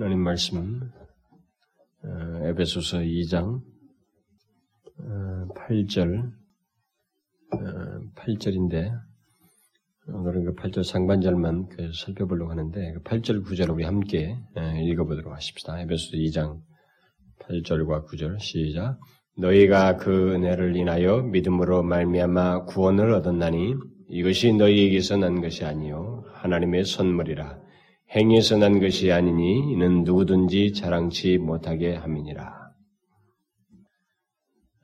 하나님 말씀 어, 에베소서 2장 8절 8절인데 오늘은 그 8절 상반절만 그 살펴보려고 하는데 그 8절 9절 우리 함께 읽어보도록 하십시다. 에베소서 2장 8절과 9절 시작. 너희가 그 은혜를 인하여 믿음으로 말미암아 구원을 얻었나니 이것이 너희에게서 난 것이 아니요 하나님의 선물이라. 행위에서 난 것이 아니니 이는 누구든지 자랑치 못하게 함이니라.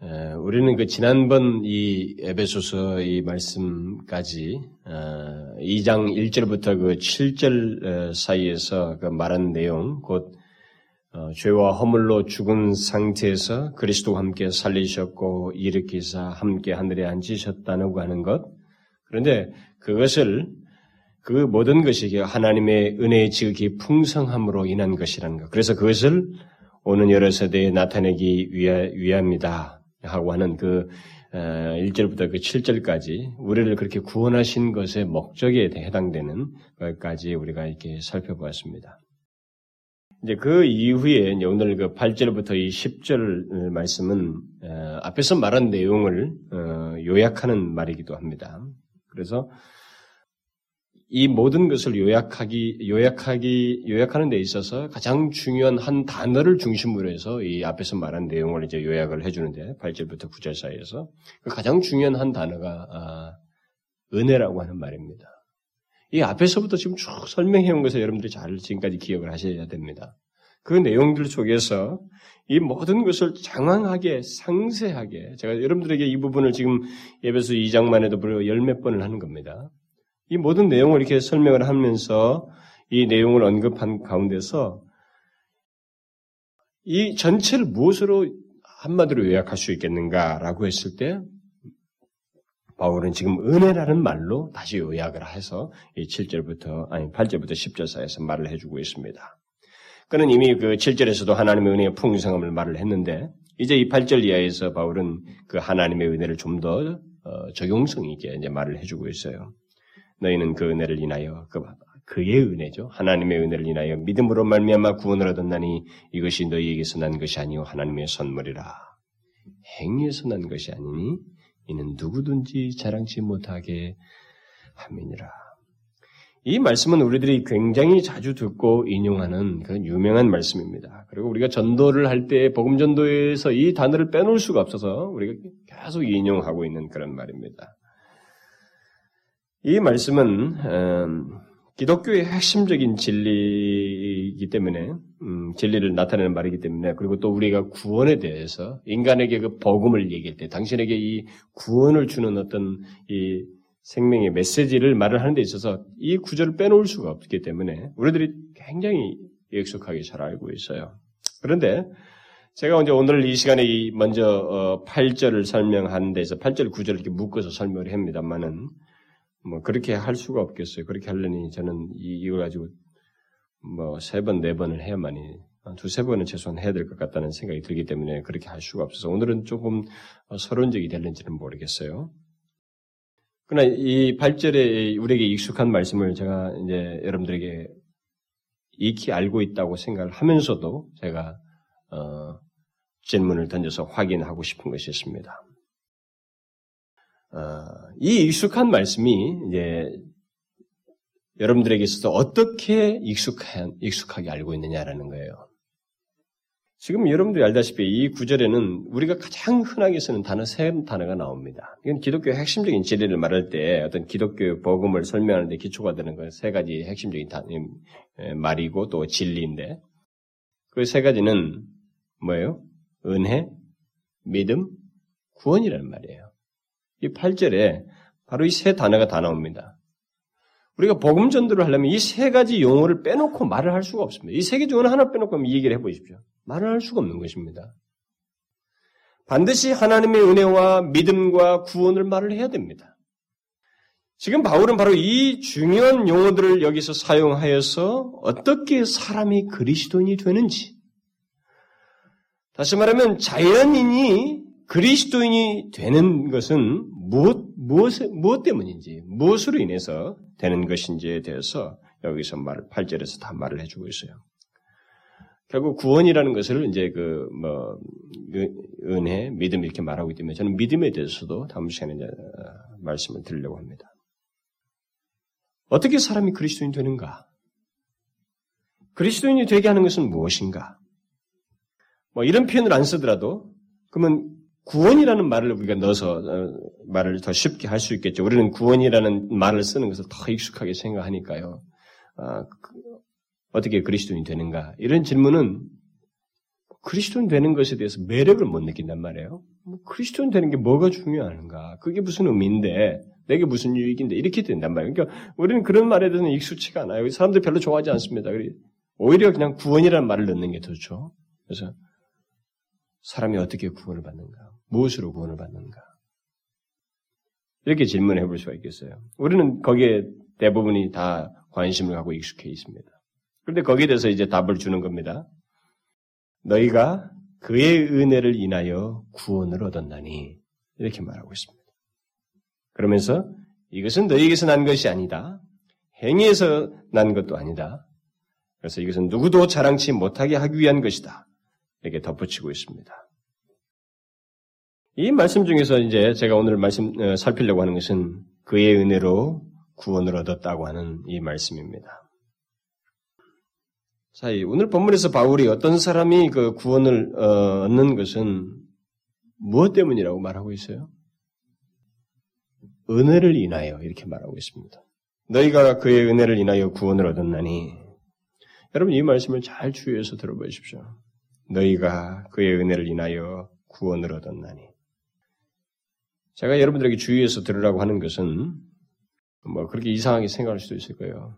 에, 우리는 그 지난번 이 에베소서 이 말씀까지 어, 2장 1절부터 그 7절 사이에서 그 말한 내용, 곧 어, 죄와 허물로 죽은 상태에서 그리스도와 함께 살리셨고 일으키사 함께 하늘에 앉으셨다고 하는 것. 그런데 그것을 그 모든 것이 하나님의 은혜의 지극히 풍성함으로 인한 것이라는 것. 그래서 그것을 오는 여러 세대에 나타내기 위함이다. 하고 하는 그 1절부터 어, 그 7절까지 우리를 그렇게 구원하신 것의 목적에 해당되는 것까지 우리가 이렇게 살펴보았습니다. 이제 그 이후에 이제 오늘 그 8절부터 이 10절 말씀은 어, 앞에서 말한 내용을 어, 요약하는 말이기도 합니다. 그래서 이 모든 것을 요약하기, 요약하기, 요약하는 데 있어서 가장 중요한 한 단어를 중심으로 해서 이 앞에서 말한 내용을 이제 요약을 해주는데, 8절부터 9절 사이에서. 그 가장 중요한 한 단어가, 아, 은혜라고 하는 말입니다. 이 앞에서부터 지금 쭉 설명해 온 것을 여러분들이 잘 지금까지 기억을 하셔야 됩니다. 그 내용들 속에서 이 모든 것을 장황하게, 상세하게, 제가 여러분들에게 이 부분을 지금 예배서 2장만 해도 무려 열 몇 번을 하는 겁니다. 이 모든 내용을 이렇게 설명을 하면서 이 내용을 언급한 가운데서 이 전체를 무엇으로 한마디로 요약할 수 있겠는가라고 했을 때 바울은 지금 은혜라는 말로 다시 요약을 해서 이 7절부터 아니 8절부터 10절 사이에서 말을 해주고 있습니다. 그는 이미 그 7절에서도 하나님의 은혜의 풍성함을 말을 했는데 이제 이 8절 이하에서 바울은 그 하나님의 은혜를 좀더 어, 적용성 있게 이제 말을 해주고 있어요. 너희는 그 은혜를 인하여 그 그의 은혜죠. 하나님의 은혜를 인하여 믿음으로 말미암아 구원을 얻었나니 이것이 너희에게서 난 것이 아니요 하나님의 선물이라. 행위에서 난 것이 아니니 이는 누구든지 자랑치 못하게 함이니라. 이 말씀은 우리들이 굉장히 자주 듣고 인용하는 그 유명한 말씀입니다. 그리고 우리가 전도를 할 때 복음 전도에서 이 단어를 빼놓을 수가 없어서 우리가 계속 인용하고 있는 그런 말입니다. 이 말씀은 음, 기독교의 핵심적인 진리이기 때문에 음, 진리를 나타내는 말이기 때문에 그리고 또 우리가 구원에 대해서 인간에게 그 복음을 얘기할 때 당신에게 이 구원을 주는 어떤 이 생명의 메시지를 말을 하는 데 있어서 이 구절을 빼놓을 수가 없기 때문에 우리들이 굉장히 익숙하게 잘 알고 있어요. 그런데 제가 이제 오늘 이 시간에 먼저 8절을 어, 설명하는 데서 8절, 9절을 이렇게 묶어서 설명을 합니다만은 뭐 그렇게 할 수가 없겠어요. 그렇게 하려니 저는 이, 이걸 가지고 뭐 세 번, 네 번을 해야만이 두세 번은 최소한 해야 될 것 같다는 생각이 들기 때문에 그렇게 할 수가 없어서 오늘은 조금 어, 서론적이 될는지는 모르겠어요. 그러나 이 8절에 우리에게 익숙한 말씀을 제가 이제 여러분들에게 익히 알고 있다고 생각을 하면서도 제가 어, 질문을 던져서 확인하고 싶은 것이 있습니다. 어, 이 익숙한 말씀이 이제 여러분들에게 있어서 어떻게 익숙한, 익숙하게 알고 있느냐라는 거예요. 지금 여러분들이 알다시피 이 구절에는 우리가 가장 흔하게 쓰는 단어 세 단어가 나옵니다. 이건 기독교의 핵심적인 진리를 말할 때 어떤 기독교의 복음을 설명하는 데 기초가 되는 세 가지 핵심적인 단, 말이고 또 진리인데 그 세 가지는 뭐예요? 은혜, 믿음, 구원이라는 말이에요. 이 8절에 바로 이 세 단어가 다 나옵니다. 우리가 복음 전도를 하려면 이 세 가지 용어를 빼놓고 말을 할 수가 없습니다. 이 세 가지 용어 하나 빼놓고 이 얘기를 해보십시오. 말을 할 수가 없는 것입니다. 반드시 하나님의 은혜와 믿음과 구원을 말을 해야 됩니다. 지금 바울은 바로 이 중요한 용어들을 여기서 사용하여서 어떻게 사람이 그리스도인이 되는지, 다시 말하면 자연인이 그리스도인이 되는 것은 무엇, 무엇, 무엇 때문인지, 무엇으로 인해서 되는 것인지에 대해서 여기서 말을, 8절에서 다 말을 해주고 있어요. 결국 구원이라는 것을 이제 그 뭐 은혜, 믿음 이렇게 말하고 있기 때문에 저는 믿음에 대해서도 다음 시간에 어, 말씀을 드리려고 합니다. 어떻게 사람이 그리스도인 되는가? 그리스도인이 되게 하는 것은 무엇인가? 뭐 이런 표현을 안 쓰더라도 그러면 구원이라는 말을 우리가 넣어서 어, 말을 더 쉽게 할 수 있겠죠. 우리는 구원이라는 말을 쓰는 것을 더 익숙하게 생각하니까요. 아, 그, 어떻게 그리스도인이 되는가? 이런 질문은 그리스도인 되는 것에 대해서 매력을 못 느낀단 말이에요. 뭐 그리스도인 되는 게 뭐가 중요한가? 그게 무슨 의미인데, 내게 무슨 유익인데, 이렇게 된단 말이에요. 그러니까 우리는 그런 말에 대해서는 익숙치가 않아요. 사람들 별로 좋아하지 않습니다. 오히려 그냥 구원이라는 말을 넣는 게 더 좋죠. 그래서 사람이 어떻게 구원을 받는가? 무엇으로 구원을 받는가? 이렇게 질문해 볼 수가 있겠어요. 우리는 거기에 대부분이 다 관심을 갖고 익숙해 있습니다. 그런데 거기에 대해서 이제 답을 주는 겁니다. 너희가 그의 은혜를 인하여 구원을 얻었나니 이렇게 말하고 있습니다. 그러면서 이것은 너희에게서 난 것이 아니다. 행위에서 난 것도 아니다. 그래서 이것은 누구도 자랑치 못하게 하기 위한 것이다. 이렇게 덧붙이고 있습니다. 이 말씀 중에서 이제 제가 오늘 말씀 어, 살피려고 하는 것은 그의 은혜로 구원을 얻었다고 하는 이 말씀입니다. 자, 오늘 본문에서 바울이 어떤 사람이 그 구원을 어, 얻는 것은 무엇 때문이라고 말하고 있어요? 은혜를 인하여 이렇게 말하고 있습니다. 너희가 그의 은혜를 인하여 구원을 얻었나니 여러분 이 말씀을 잘 주의해서 들어보십시오. 너희가 그의 은혜를 인하여 구원을 얻었나니 제가 여러분들에게 주의해서 들으라고 하는 것은 뭐 그렇게 이상하게 생각할 수도 있을 거예요.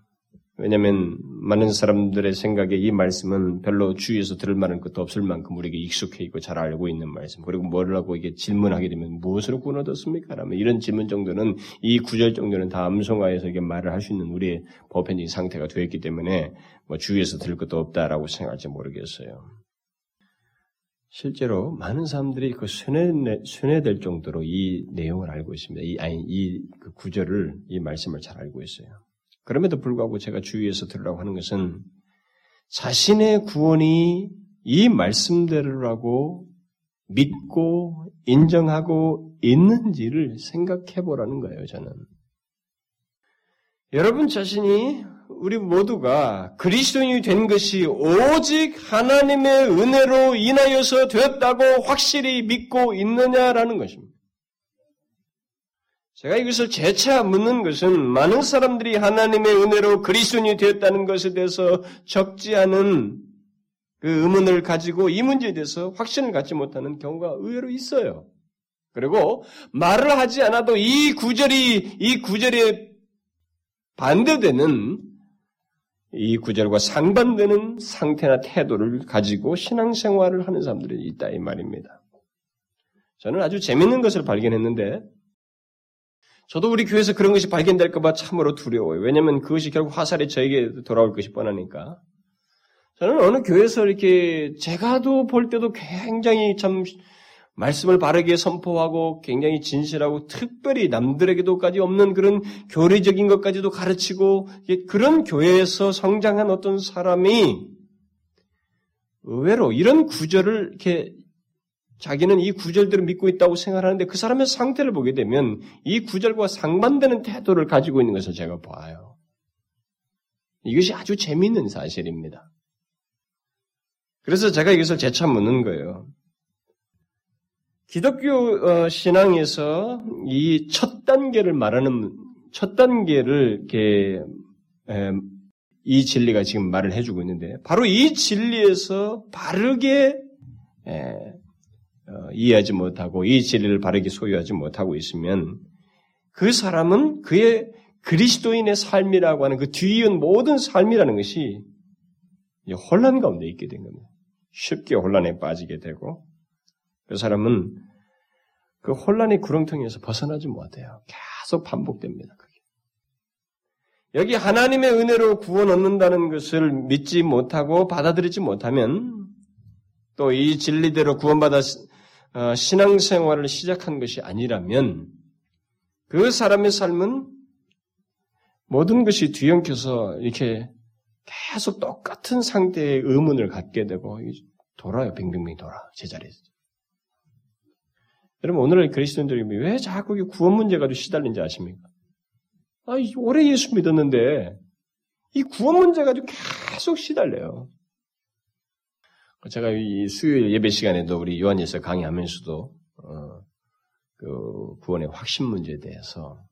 왜냐하면 많은 사람들의 생각에 이 말씀은 별로 주위에서 들을 만한 것도 없을 만큼 우리에게 익숙해 있고 잘 알고 있는 말씀. 그리고 뭐라고 이게 질문하게 되면 무엇으로 얻었습니까? 라면 이런 질문 정도는 이 구절 정도는 다 암송화해서 이게 말을 할 수 있는 우리의 보편적인 상태가 되었기 때문에 뭐 주위에서 들을 것도 없다라고 생각할지 모르겠어요. 실제로 많은 사람들이 그 순회, 순회될 정도로 이 내용을 알고 있습니다. 이, 아니, 이 그 구절을, 이 말씀을 잘 알고 있어요. 그럼에도 불구하고 제가 주위에서 들으라고 하는 것은 자신의 구원이 이 말씀대로라고 믿고 인정하고 있는지를 생각해 보라는 거예요, 저는. 여러분 자신이 우리 모두가 그리스도인이 된 것이 오직 하나님의 은혜로 인하여서 되었다고 확실히 믿고 있느냐라는 것입니다. 제가 이것을 재차 묻는 것은 많은 사람들이 하나님의 은혜로 그리스도인이 되었다는 것에 대해서 적지 않은 그 의문을 가지고 이 문제에 대해서 확신을 갖지 못하는 경우가 의외로 있어요. 그리고 말을 하지 않아도 이 구절이 이 구절에 반대되는 이 구절과 상반되는 상태나 태도를 가지고 신앙생활을 하는 사람들이 있다 이 말입니다. 저는 아주 재밌는 것을 발견했는데 저도 우리 교회에서 그런 것이 발견될까봐 참으로 두려워요. 왜냐하면 그것이 결국 화살이 저에게 돌아올 것이 뻔하니까. 저는 어느 교회에서 이렇게 제가도 볼 때도 굉장히 참 말씀을 바르게 선포하고 굉장히 진실하고 특별히 남들에게도까지 없는 그런 교리적인 것까지도 가르치고 그런 교회에서 성장한 어떤 사람이 의외로 이런 구절을 이렇게 자기는 이 구절들을 믿고 있다고 생각하는데 그 사람의 상태를 보게 되면 이 구절과 상반되는 태도를 가지고 있는 것을 제가 봐요. 이것이 아주 재미있는 사실입니다. 그래서 제가 이것을 재차 묻는 거예요. 기독교 어, 신앙에서 이 첫 단계를 말하는 첫 단계를 이렇게 이 진리가 지금 말을 해주고 있는데 바로 이 진리에서 바르게 어, 이해하지 못하고 이 진리를 바르게 소유하지 못하고 있으면 그 사람은 그의 그리스도인의 삶이라고 하는 그 뒤이은 모든 삶이라는 것이 혼란 가운데 있게 된 겁니다. 쉽게 혼란에 빠지게 되고 그 사람은 그 혼란의 구렁텅이에서 벗어나지 못해요. 계속 반복됩니다. 그게. 여기 하나님의 은혜로 구원 얻는다는 것을 믿지 못하고 받아들이지 못하면 또 이 진리대로 구원받아 어, 신앙생활을 시작한 것이 아니라면 그 사람의 삶은 모든 것이 뒤엉켜서 이렇게 계속 똑같은 상태의 의문을 갖게 되고 돌아요. 빙빙빙 돌아. 제자리에서. 여러분 오늘 그리스도인들이 왜 자꾸 구원 문제 가지고 시달린지 아십니까? 아, 오래 예수 믿었는데 이 구원 문제 가지고 계속 시달려요. 제가 이 수요일 예배 시간에도 우리 요한예서 강의하면서도 어, 그 구원의 확신 문제에 대해서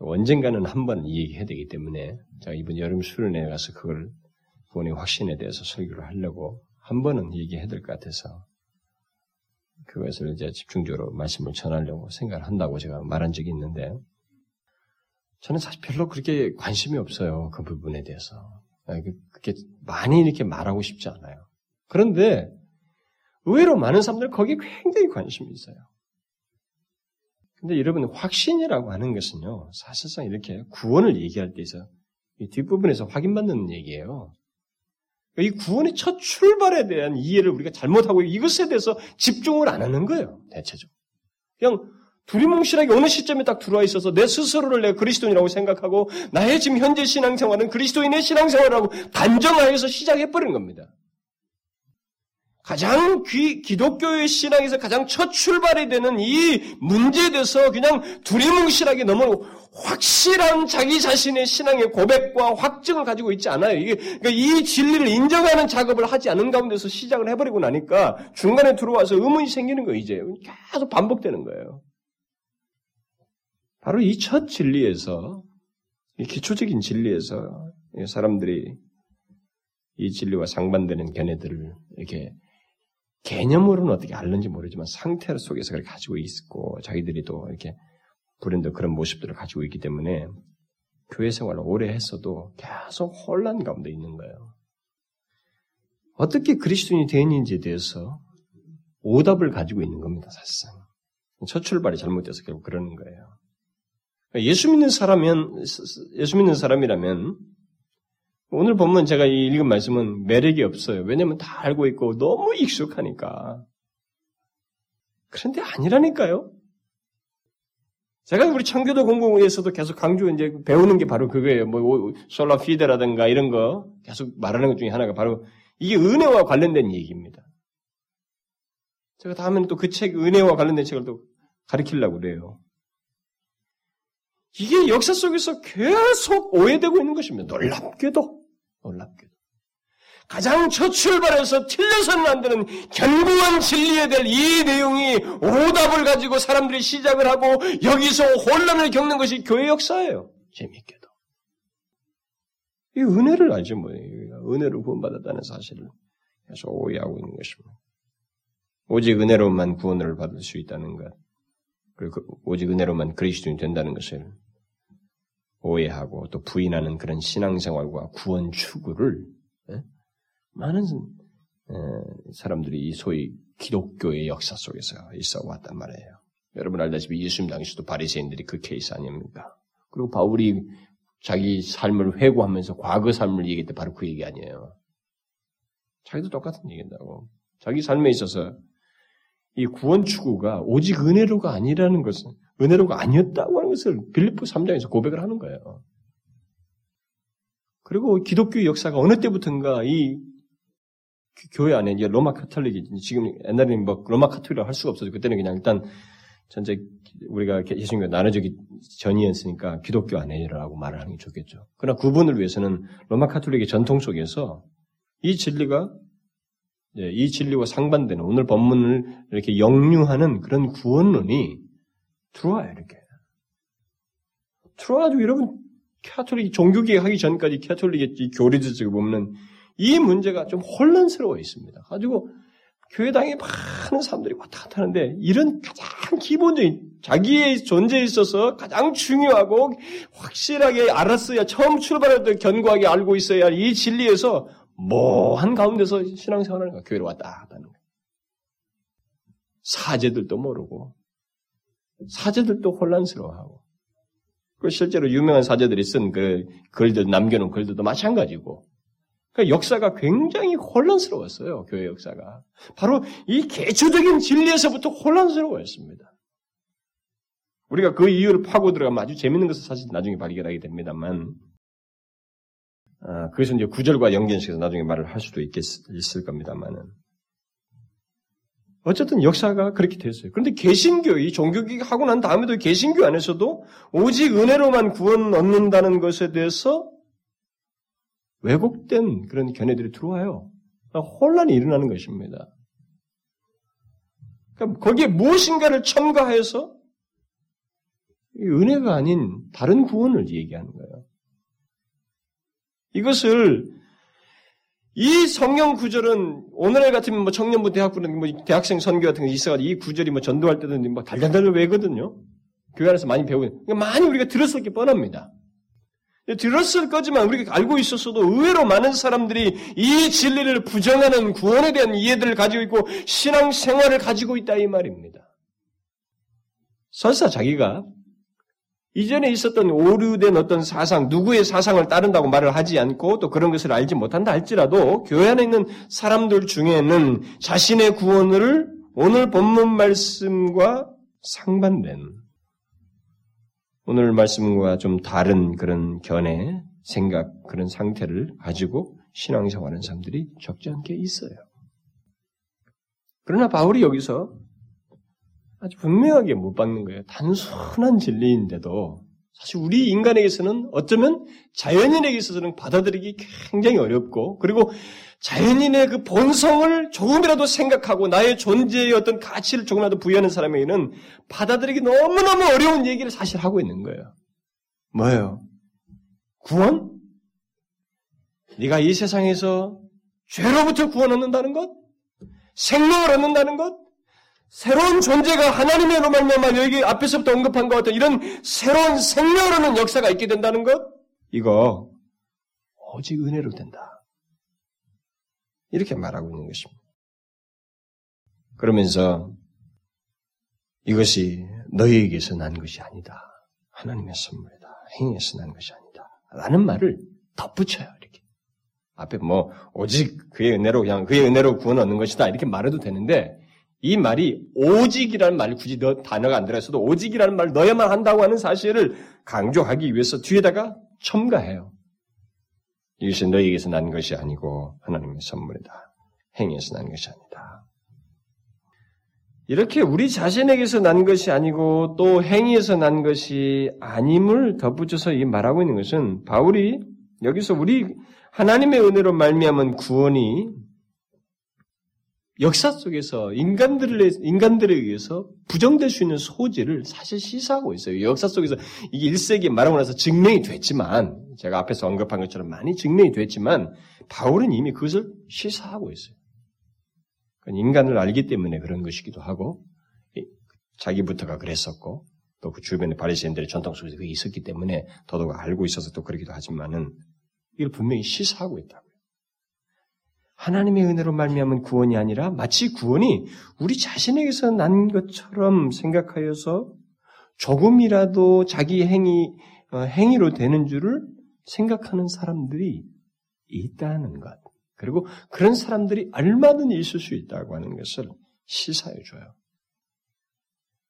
언젠가는 한번 얘기해야 되기 때문에 제가 이번 여름 수련회 가서 그걸 구원의 확신에 대해서 설교를 하려고 한 번은 얘기해야 될 것 같아서 그것을 이제 집중적으로 말씀을 전하려고 생각을 한다고 제가 말한 적이 있는데 저는 사실 별로 그렇게 관심이 없어요. 그 부분에 대해서. 아, 그, 그렇게 많이 이렇게 말하고 싶지 않아요. 그런데 의외로 많은 사람들 거기에 굉장히 관심이 있어요. 근데 여러분 확신이라고 하는 것은요. 사실상 이렇게 구원을 얘기할 때 있어 이 뒷부분에서 확인받는 얘기예요. 이 구원의 첫 출발에 대한 이해를 우리가 잘못하고 이것에 대해서 집중을 안 하는 거예요. 대체적으로. 그냥 두리뭉실하게 어느 시점에 딱 들어와 있어서 내 스스로를 내가 그리스도인이라고 생각하고 나의 지금 현재 신앙생활은 그리스도인의 신앙생활이라고 단정하여서 시작해버린 겁니다. 가장 귀, 기독교의 신앙에서 가장 첫 출발이 되는 이 문제에 대해서 그냥 두리뭉실하게 너무 확실한 자기 자신의 신앙의 고백과 확증을 가지고 있지 않아요. 이게 그러니까 이 진리를 인정하는 작업을 하지 않은 가운데서 시작을 해버리고 나니까 중간에 들어와서 의문이 생기는 거예요. 이제 계속 반복되는 거예요. 바로 이 첫 진리에서 이 기초적인 진리에서 사람들이 이 진리와 상반되는 견해들을 이렇게 개념으로는 어떻게 알는지 모르지만 상태 속에서 그렇게 가지고 있고 자기들이 또 이렇게 불현도 그런 모습들을 가지고 있기 때문에 교회 생활을 오래 했어도 계속 혼란 가운데 있는 거예요. 어떻게 그리스도인이 되었는지에 대해서 오답을 가지고 있는 겁니다, 사실상. 첫 출발이 잘못돼서 결국 그러는 거예요. 예수 믿는 사람이면, 예수 믿는 사람이라면 오늘 보면 제가 이 읽은 말씀은 매력이 없어요. 왜냐면 다 알고 있고 너무 익숙하니까. 그런데 아니라니까요. 제가 우리 청교도 공공에서도 계속 강조 이제 배우는 게 바로 그거예요. 뭐 솔라 피데라든가 이런 거 계속 말하는 것 중에 하나가 바로 이게 은혜와 관련된 얘기입니다. 제가 다음에는 또 그 책 은혜와 관련된 책을 또 가르치려고 그래요. 이게 역사 속에서 계속 오해되고 있는 것입니다. 놀랍게도. 놀랍게도. 가장 첫 출발에서 틀려서는 안 되는 견고한 진리에 대한 이 내용이 오답을 가지고 사람들이 시작을 하고 여기서 혼란을 겪는 것이 교회 역사예요. 재미있게도. 이 은혜를 알지 뭐예요. 은혜로 구원받았다는 사실을 계속 오해하고 있는 것입니다. 오직 은혜로만 구원을 받을 수 있다는 것. 그리고 오직 은혜로만 그리스도인이 된다는 것을 오해하고 또 부인하는 그런 신앙생활과 구원 추구를 예? 많은 사람들이 이 소위 기독교의 역사 속에서 있어 왔단 말이에요. 여러분 알다시피 예수님 당시도 바리새인들이 그 케이스 아닙니까? 그리고 바울이 자기 삶을 회고하면서 과거 삶을 얘기할 때 바로 그 얘기 아니에요. 자기도 똑같은 얘기한다고. 자기 삶에 있어서 이 구원 추구가 오직 은혜로가 아니라는 것은 은혜로가 아니었다고 하는 것을 빌리프 3장에서 고백을 하는 거예요. 그리고 기독교 역사가 어느 때부터인가 이 교회 안에 이제 로마 카톨릭이 지금 옛날에는 뭐 로마 카톨릭을 할 수가 없어서 그때는 그냥 일단 전체 우리가 예수님과 나눠지기 전이었으니까 기독교 안에라고 말을 하는 게 좋겠죠. 그러나 구분을 위해서는 로마 카톨릭의 전통 속에서 이 진리가 이 진리와 상반되는 오늘 본문을 이렇게 역류하는 그런 구원론이 들어와요, 이렇게. 들어와가지고 여러분, 캐톨릭, 종교개혁 하기 전까지 캐톨릭의 교리들 쪽에 보면 이 문제가 좀 혼란스러워 있습니다. 가지고 교회당에 많은 사람들이 왔다 갔다 하는데 이런 가장 기본적인 자기의 존재에 있어서 가장 중요하고 확실하게 알았어야 처음 출발할 때 견고하게 알고 있어야 할 이 진리에서 뭐한 가운데서 신앙생활을 하는 교회로 왔다 갔다 하는 거예요. 사제들도 모르고 사제들도 혼란스러워하고 그 실제로 유명한 사제들이 쓴 그 글들 남겨놓은 글들도 마찬가지고 그 역사가 굉장히 혼란스러웠어요 교회 역사가 바로 이 개초적인 진리에서부터 혼란스러워했습니다. 우리가 그 이유를 파고 들어가면 아주 재밌는 것을 사실 나중에 발견하게 됩니다만 아, 그것은 이제 구절과 연결시켜서 나중에 말을 할 수도 있겠, 있을 겁니다만은. 어쨌든 역사가 그렇게 됐어요. 그런데 개신교, 이 종교개혁 하고 난 다음에도 개신교 안에서도 오직 은혜로만 구원 얻는다는 것에 대해서 왜곡된 그런 견해들이 들어와요. 그러니까 혼란이 일어나는 것입니다. 그러니까 거기에 무엇인가를 첨가해서 은혜가 아닌 다른 구원을 얘기하는 거예요. 이것을 이 성경 구절은 오늘날 같으면 뭐 청년부 대학부는 뭐 대학생 선교 같은 게 있어가지고 이 구절이 뭐 전도할 때도 뭐 달달달 외거든요. 교회 안에서 많이 배우는. 그러니까 많이 우리가 들었을 게 뻔합니다. 들었을 거지만 우리가 알고 있었어도 의외로 많은 사람들이 이 진리를 부정하는 구원에 대한 이해들을 가지고 있고 신앙 생활을 가지고 있다 이 말입니다. 설사 자기가 이전에 있었던 오류된 어떤 사상, 누구의 사상을 따른다고 말을 하지 않고 또 그런 것을 알지 못한다 할지라도 교회 안에 있는 사람들 중에는 자신의 구원을 오늘 본문 말씀과 상반된 오늘 말씀과 좀 다른 그런 견해, 생각, 그런 상태를 가지고 신앙생활하는 사람들이 적지 않게 있어요. 그러나 바울이 여기서 아주 분명하게 못 박는 거예요. 단순한 진리인데도 사실 우리 인간에게서는 어쩌면 자연인에게 있어서는 받아들이기 굉장히 어렵고 그리고 자연인의 그 본성을 조금이라도 생각하고 나의 존재의 어떤 가치를 조금이라도 부여하는 사람에게는 받아들이기 너무너무 어려운 얘기를 사실 하고 있는 거예요. 뭐예요? 구원? 네가 이 세상에서 죄로부터 구원 얻는다는 것? 생명을 얻는다는 것? 새로운 존재가 하나님의로 말미암아 여기 앞에서부터 언급한 것 같은 이런 새로운 생명을 얻는 역사가 있게 된다는 것? 이거 오직 은혜로 된다. 이렇게 말하고 있는 것입니다. 그러면서 이것이 너희에게서 난 것이 아니다. 하나님의 선물이다. 행위에서 난 것이 아니다. 라는 말을 덧붙여요. 이렇게. 앞에 뭐 오직 그의 은혜로 그냥 그의 은혜로 구원 얻는 것이다. 이렇게 말해도 되는데 이 말이 오직이라는 말을 굳이 너, 단어가 안 들어있어도 오직이라는 말을 넣어야만 한다고 하는 사실을 강조하기 위해서 뒤에다가 첨가해요. 이것이 너희에게서 난 것이 아니고 하나님의 선물이다. 행위에서 난 것이 아니다. 이렇게 우리 자신에게서 난 것이 아니고 또 행위에서 난 것이 아님을 덧붙여서 이 말하고 있는 것은 바울이 여기서 우리 하나님의 은혜로 말미암은 구원이 역사 속에서 인간들에, 인간들에 의해서 부정될 수 있는 소지를 사실 시사하고 있어요. 역사 속에서 이게 1세기에 말하고 나서 증명이 됐지만, 제가 앞에서 언급한 것처럼 많이 증명이 됐지만, 바울은 이미 그것을 시사하고 있어요. 인간을 알기 때문에 그런 것이기도 하고, 자기부터가 그랬었고, 또 그 주변의 바리새인들의 전통 속에서 그게 있었기 때문에 더더욱 알고 있어서 또 그러기도 하지만은, 이걸 분명히 시사하고 있다. 하나님의 은혜로 말미암은 구원이 아니라 마치 구원이 우리 자신에게서 난 것처럼 생각하여서 조금이라도 자기 행위 어, 행위로 되는 줄을 생각하는 사람들이 있다는 것. 그리고 그런 사람들이 얼마든지 있을 수 있다고 하는 것을 시사해 줘요.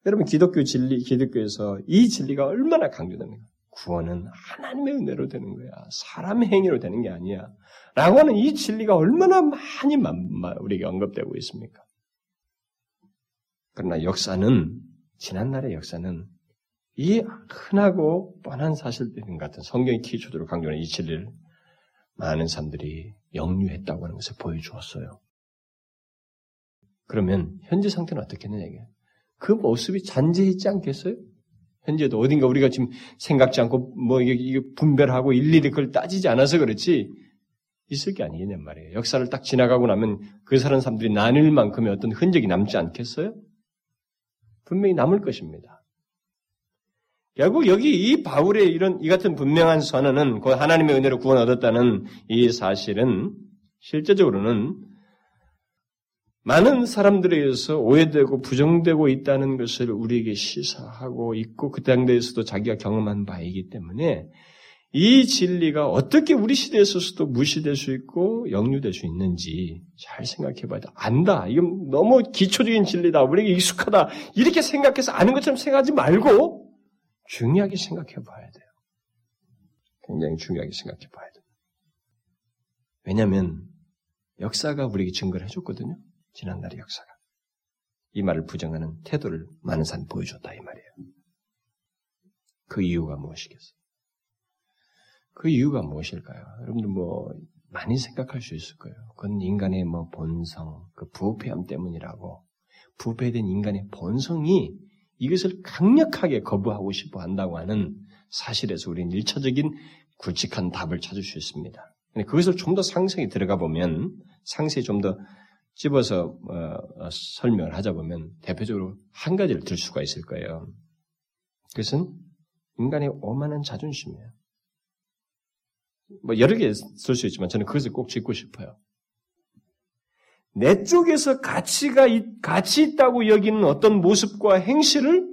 여러분 기독교 진리 기독교에서 이 진리가 얼마나 강조됩니까? 구원은 하나님의 은혜로 되는 거야. 사람의 행위로 되는 게 아니야. 라고 하는 이 진리가 얼마나 많이 우리에게 언급되고 있습니까? 그러나 역사는, 지난날의 역사는 이 흔하고 뻔한 사실들 같은 성경의 키초대로 강조하는 이 진리를 많은 사람들이 영유했다고 하는 것을 보여주었어요. 그러면 현재 상태는 어떻겠느냐. 그 모습이 잔재있지 않겠어요? 현재도 어딘가 우리가 지금 생각지 않고 뭐 이게 분별하고 일일이 그걸 따지지 않아서 그렇지 있을 게 아니겠냐 말이에요. 역사를 딱 지나가고 나면 그 사는 사람들이 나눌 만큼의 어떤 흔적이 남지 않겠어요? 분명히 남을 것입니다. 결국 여기 이 바울의 이런 이 같은 분명한 선언은 곧 하나님의 은혜로 구원 얻었다는 이 사실은 실제적으로는 많은 사람들에 의해서 오해되고 부정되고 있다는 것을 우리에게 시사하고 있고 그 당대에서도 자기가 경험한 바이기 때문에 이 진리가 어떻게 우리 시대에서도 무시될 수 있고 역류될 수 있는지 잘 생각해 봐야 돼. 안다. 이건 너무 기초적인 진리다. 우리에게 익숙하다. 이렇게 생각해서 아는 것처럼 생각하지 말고 중요하게 생각해 봐야 돼요. 굉장히 중요하게 생각해 봐야 돼요. 왜냐하면 역사가 우리에게 증거를 해줬거든요. 지난날의 역사가. 이 말을 부정하는 태도를 많은 사람이 보여줬다 이 말이에요. 그 이유가 무엇이겠어요? 그 이유가 무엇일까요? 여러분들 뭐 많이 생각할 수 있을 거예요. 그건 인간의 뭐 본성, 그 부패함 때문이라고 부패된 인간의 본성이 이것을 강력하게 거부하고 싶어 한다고 하는 사실에서 우리는 일차적인 굵직한 답을 찾을 수 있습니다. 그것을 좀 더 상세히 들어가 보면 상세히 좀 더 집어서 어, 어, 설명을 하자 보면 대표적으로 한 가지를 들 수가 있을 거예요. 그것은 인간의 오만한 자존심이에요. 뭐 여러 개 쓸 수 있지만 저는 그것을 꼭 짚고 싶어요. 내 쪽에서 가치가 가치 있다고 여기는 어떤 모습과 행실을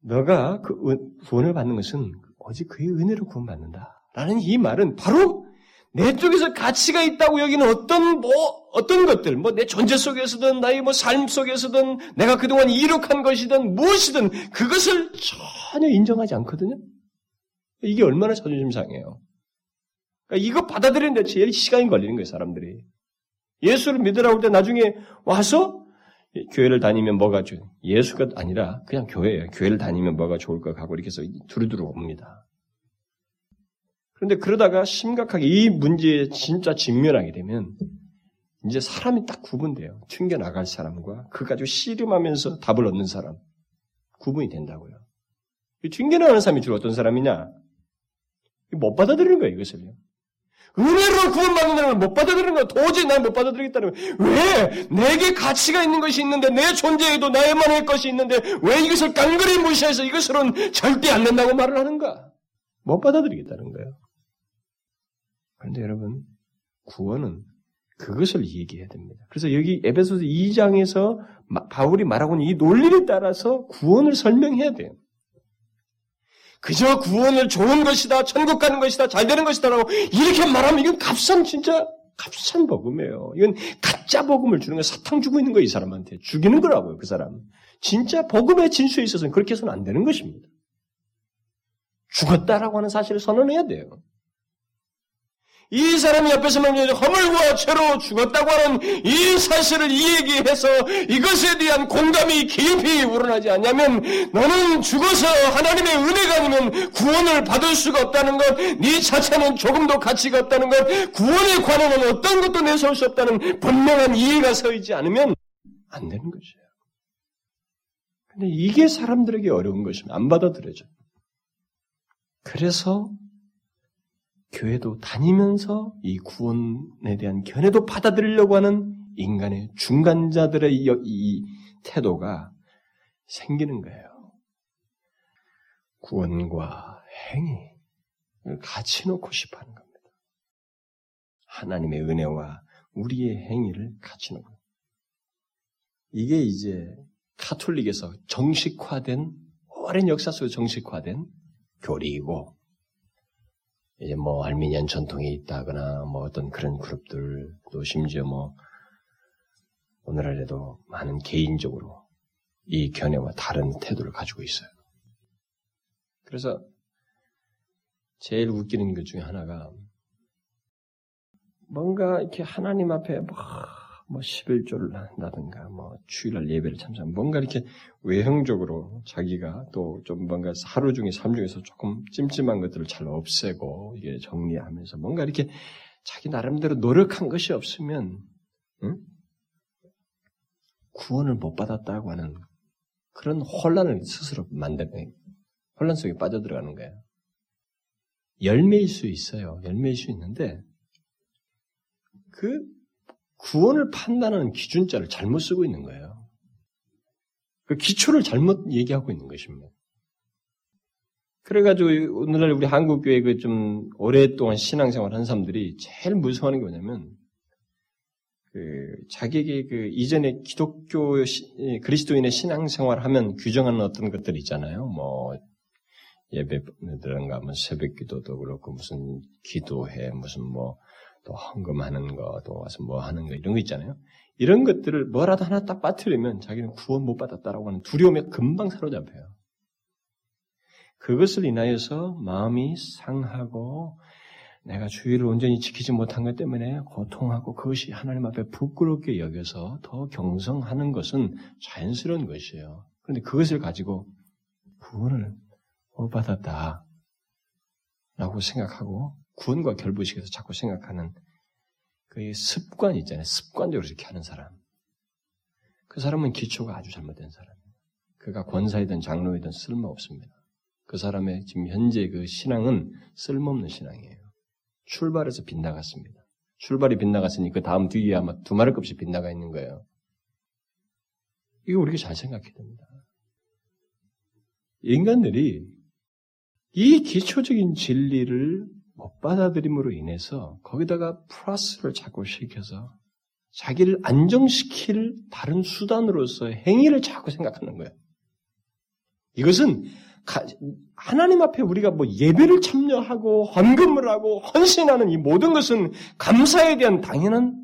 너가 그 구원을 받는 것은 오직 그의 은혜로 구원받는다 라는 이 말은 바로 내 쪽에서 가치가 있다고 여기는 어떤 뭐 어떤 것들 뭐 내 존재 속에서든 나의 뭐 삶 속에서든 내가 그동안 이룩한 것이든 무엇이든 그것을 전혀 인정하지 않거든요. 이게 얼마나 자존심 상해요. 그러니까 이거 받아들이는데 제일 시간이 걸리는 거예요, 사람들이. 예수를 믿으라고 할 때 나중에 와서 교회를 다니면 뭐가 좋 예수가 아니라 그냥 교회예요. 교회를 다니면 뭐가 좋을까 하고 이렇게 해서 두루두루 옵니다. 그런데 그러다가 심각하게 이 문제에 진짜 직면하게 되면 이제 사람이 딱 구분돼요. 튕겨나갈 사람과 그 가지고 씨름하면서 답을 얻는 사람. 구분이 된다고요. 튕겨나가는 사람이 주로 어떤 사람이냐? 못 받아들이는 거예요, 이것을요. 은혜로 구원받는 사람을 못 받아들이는 거야. 도저히 난 못 받아들이겠다는 거야. 왜? 내게 가치가 있는 것이 있는데, 내 존재에도 나에만의 것이 있는데, 왜 이것을 깡그리 무시해서 이것으로는 절대 안 된다고 말을 하는가? 못 받아들이겠다는 거예요. 그런데 여러분, 구원은 그것을 얘기해야 됩니다. 그래서 여기 에베소서 2장에서 바울이 말하고 있는 이 논리를 따라서 구원을 설명해야 돼요. 그저 구원을 좋은 것이다, 천국 가는 것이다, 잘 되는 것이다라고 이렇게 말하면 이건 값싼 진짜 값싼 복음이에요. 이건 가짜 복음을 주는 거 사탕 주고 있는 거예요, 이 사람한테. 죽이는 거라고요, 그 사람. 진짜 복음의 진수에 있어서는 그렇게 해서는 안 되는 것입니다. 죽었다라고 하는 사실을 선언해야 돼요. 이 사람이 옆에서 말하는 허물과 죄로 죽었다고 하는 이 사실을 이야기해서 이것에 대한 공감이 깊이 우러나지 않냐면 너는 죽어서 하나님의 은혜가 아니면 구원을 받을 수가 없다는 것, 네 자체는 조금도 가치가 없다는 것, 구원에 관한 어떤 것도 내세울 수 없다는 분명한 이해가 서 있지 않으면 안 되는 것이에요. 근데 이게 사람들에게 어려운 것입니다. 안 받아들여져. 그래서 교회도 다니면서 이 구원에 대한 견해도 받아들이려고 하는 인간의 중간자들의 이, 이 태도가 생기는 거예요. 구원과 행위를 같이 놓고 싶어 하는 겁니다. 하나님의 은혜와 우리의 행위를 같이 놓고. 이게 이제 카톨릭에서 정식화된, 오랜 역사 속에 정식화된 교리이고, 이제 뭐 알미니안 전통이 있다거나 뭐 어떤 그런 그룹들 또 심지어 뭐 오늘날에도 많은 개인적으로 이 견해와 다른 태도를 가지고 있어요. 그래서 제일 웃기는 것 중에 하나가 뭔가 이렇게 하나님 앞에 뭐, 뭐 11조를 한다든가 뭐 주일날 예배를 참석 뭔가 이렇게 외형적으로 자기가 또 좀 뭔가 하루 중에 삶 중에서 조금 찜찜한 것들을 잘 없애고 이게 정리하면서 뭔가 이렇게 자기 나름대로 노력한 것이 없으면 응? 구원을 못 받았다고 하는 그런 혼란을 스스로 만드는 혼란 속에 빠져들어가는 거예요. 열매일 수 있어요. 열매일 수 있는데 그 구원을 판단하는 기준자를 잘못 쓰고 있는 거예요. 그 기초를 잘못 얘기하고 있는 것입니다. 그래가지고 오늘날 우리 한국교회 그 좀 오랫동안 신앙생활 한 사람들이 제일 무서워하는 게 뭐냐면 그 자기에게 그 이전에 기독교 시, 그리스도인의 신앙생활 하면 규정하는 어떤 것들 있잖아요. 뭐 예배들은가 뭐 새벽기도도 그렇고 무슨 기도회 무슨 뭐 또 헌금하는 거, 또 와서 뭐 하는 거 이런 거 있잖아요. 이런 것들을 뭐라도 하나 딱 빠뜨리면 자기는 구원 못 받았다라고 하는 두려움에 금방 사로잡혀요. 그것을 인하여서 마음이 상하고 내가 주의를 온전히 지키지 못한 것 때문에 고통하고 그것이 하나님 앞에 부끄럽게 여겨서 더 경성하는 것은 자연스러운 것이에요. 그런데 그것을 가지고 구원을 못 받았다. 라고 생각하고 구원과 결부식에서 자꾸 생각하는 그 습관 있잖아요. 습관적으로 이렇게 하는 사람. 그 사람은 기초가 아주 잘못된 사람이에요. 그가 권사이든 장로이든 쓸모없습니다. 그 사람의 지금 현재 그 신앙은 쓸모없는 신앙이에요. 출발해서 빗나갔습니다. 출발이 빗나갔으니 그 다음 뒤에 아마 두마리 값이 빗나가 있는 거예요. 이거 우리가 잘 생각해야 됩니다. 인간들이 이 기초적인 진리를 못 받아들임으로 인해서 거기다가 플러스를 자꾸 시켜서 자기를 안정시킬 다른 수단으로서 행위를 자꾸 생각하는 거예요. 이것은 하나님 앞에 우리가 뭐 예배를 참여하고 헌금을 하고 헌신하는 이 모든 것은 감사에 대한 당연한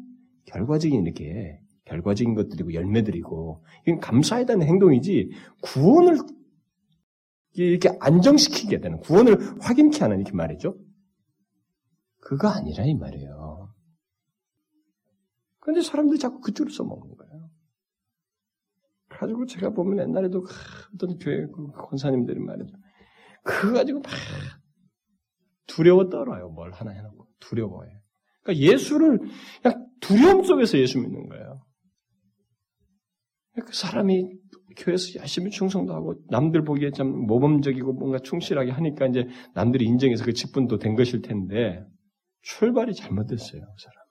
결과적인 이렇게 결과적인 것들이고 열매들이고 이건 감사에 대한 행동이지 구원을 이렇게 안정시키게 되는 구원을 확인케 하는 이렇게 말이죠. 그거 아니라 이 말이에요. 그런데 사람들이 자꾸 그쪽으로 써먹는 거예요. 가지고 제가 보면 옛날에도 어떤 교회 그 권사님들이 말이죠. 그거 가지고 막 두려워 떨어요. 뭘 하나 해놓고 두려워해. 그러니까 예수를 그냥 두려움 속에서 예수 믿는 거예요. 그 사람이 교회에서 열심히 충성도 하고 남들 보기에 좀 모범적이고 뭔가 충실하게 하니까 이제 남들이 인정해서 그 직분도 된 것일 텐데 출발이 잘못됐어요. 그 사람.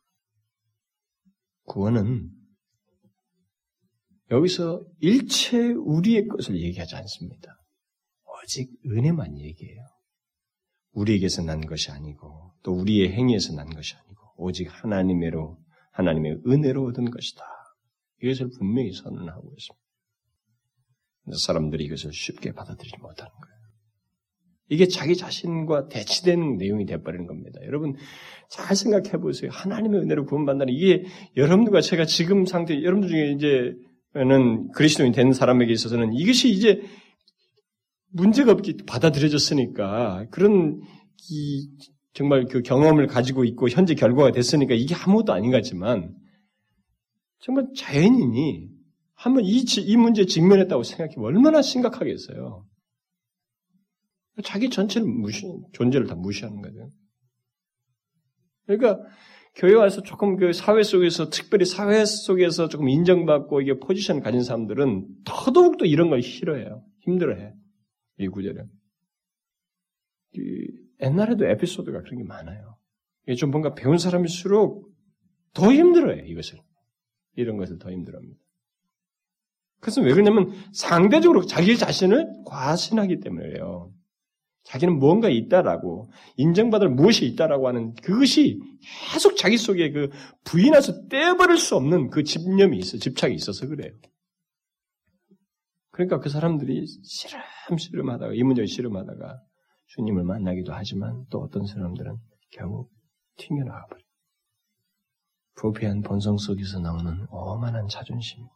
구원은 여기서 일체 우리의 것을 얘기하지 않습니다. 오직 은혜만 얘기해요. 우리에게서 난 것이 아니고 또 우리의 행위에서 난 것이 아니고 오직 하나님의로 하나님의 은혜로 얻은 것이다. 이것을 분명히 선언하고 있습니다. 사람들이 이것을 쉽게 받아들이지 못하는 거예요. 이게 자기 자신과 대치되는 내용이 돼버리는 겁니다. 여러분 잘 생각해 보세요. 하나님의 은혜로 구원받는다는 이게 여러분들과 제가 지금 상태, 여러분들 중에 이제는 그리스도인 된 사람에게 있어서는 이것이 이제 문제가 없게 받아들여졌으니까 그런 이 정말 그 경험을 가지고 있고 현재 결과가 됐으니까 이게 아무것도 아닌 것 같지만 정말 자연인이 한번 이, 이 문제에 직면했다고 생각해보면 얼마나 심각하겠어요. 자기 전체를 무시, 존재를 다 무시하는 거죠. 그러니까 교회 와서 조금 그 사회 속에서 특별히 사회 속에서 조금 인정받고 이게 포지션 을 가진 사람들은 더더욱 또 이런 걸 싫어해요. 힘들어해. 이 구절은. 옛날에도 에피소드가 그런 게 많아요. 좀 뭔가 배운 사람일수록 더 힘들어해, 이것을. 이런 것을 더 힘들어합니다. 그것은 왜 그러냐면 상대적으로 자기 자신을 과신하기 때문에요. 자기는 무언가 있다라고 인정받을 무엇이 있다라고 하는 그것이 계속 자기 속에 그 부인해서 떼버릴 수 없는 그 집념이 있어 집착이 있어서 그래요. 그러니까 그 사람들이 시름시름하다가 이 문제를 시름하다가 주님을 만나기도 하지만 또 어떤 사람들은 결국 튕겨나가 버려. 부패한 본성 속에서 나오는 오만한 자존심.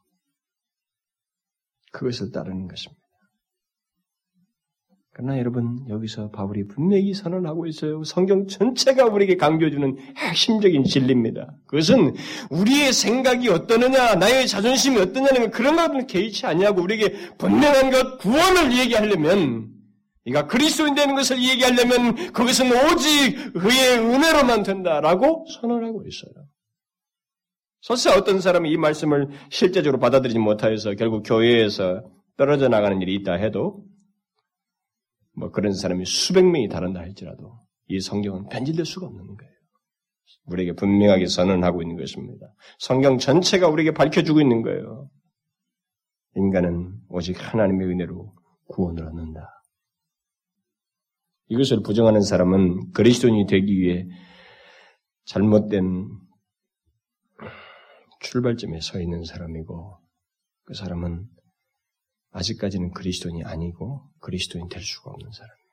그것을 따르는 것입니다. 그러나 여러분 여기서 바울이 분명히 선언하고 있어요. 성경 전체가 우리에게 강조해주는 핵심적인 진리입니다. 그것은 우리의 생각이 어떠느냐, 나의 자존심이 어떠냐는 그런 것은 개의치 아니하고 우리에게 분명한 것 구원을 얘기하려면 그러니까 그리스도인 되는 것을 얘기하려면 그것은 오직 그의 은혜로만 된다라고 선언하고 있어요. 설사 어떤 사람이 이 말씀을 실제적으로 받아들이지 못하여서 결국 교회에서 떨어져 나가는 일이 있다 해도 뭐 그런 사람이 수백 명이 다른다 할지라도 이 성경은 변질될 수가 없는 거예요. 우리에게 분명하게 선언하고 있는 것입니다. 성경 전체가 우리에게 밝혀주고 있는 거예요. 인간은 오직 하나님의 은혜로 구원을 얻는다. 이것을 부정하는 사람은 그리스도인이 되기 위해 잘못된 출발점에 서 있는 사람이고 그 사람은 아직까지는 그리스도인이 아니고 그리스도인 될 수가 없는 사람이에요.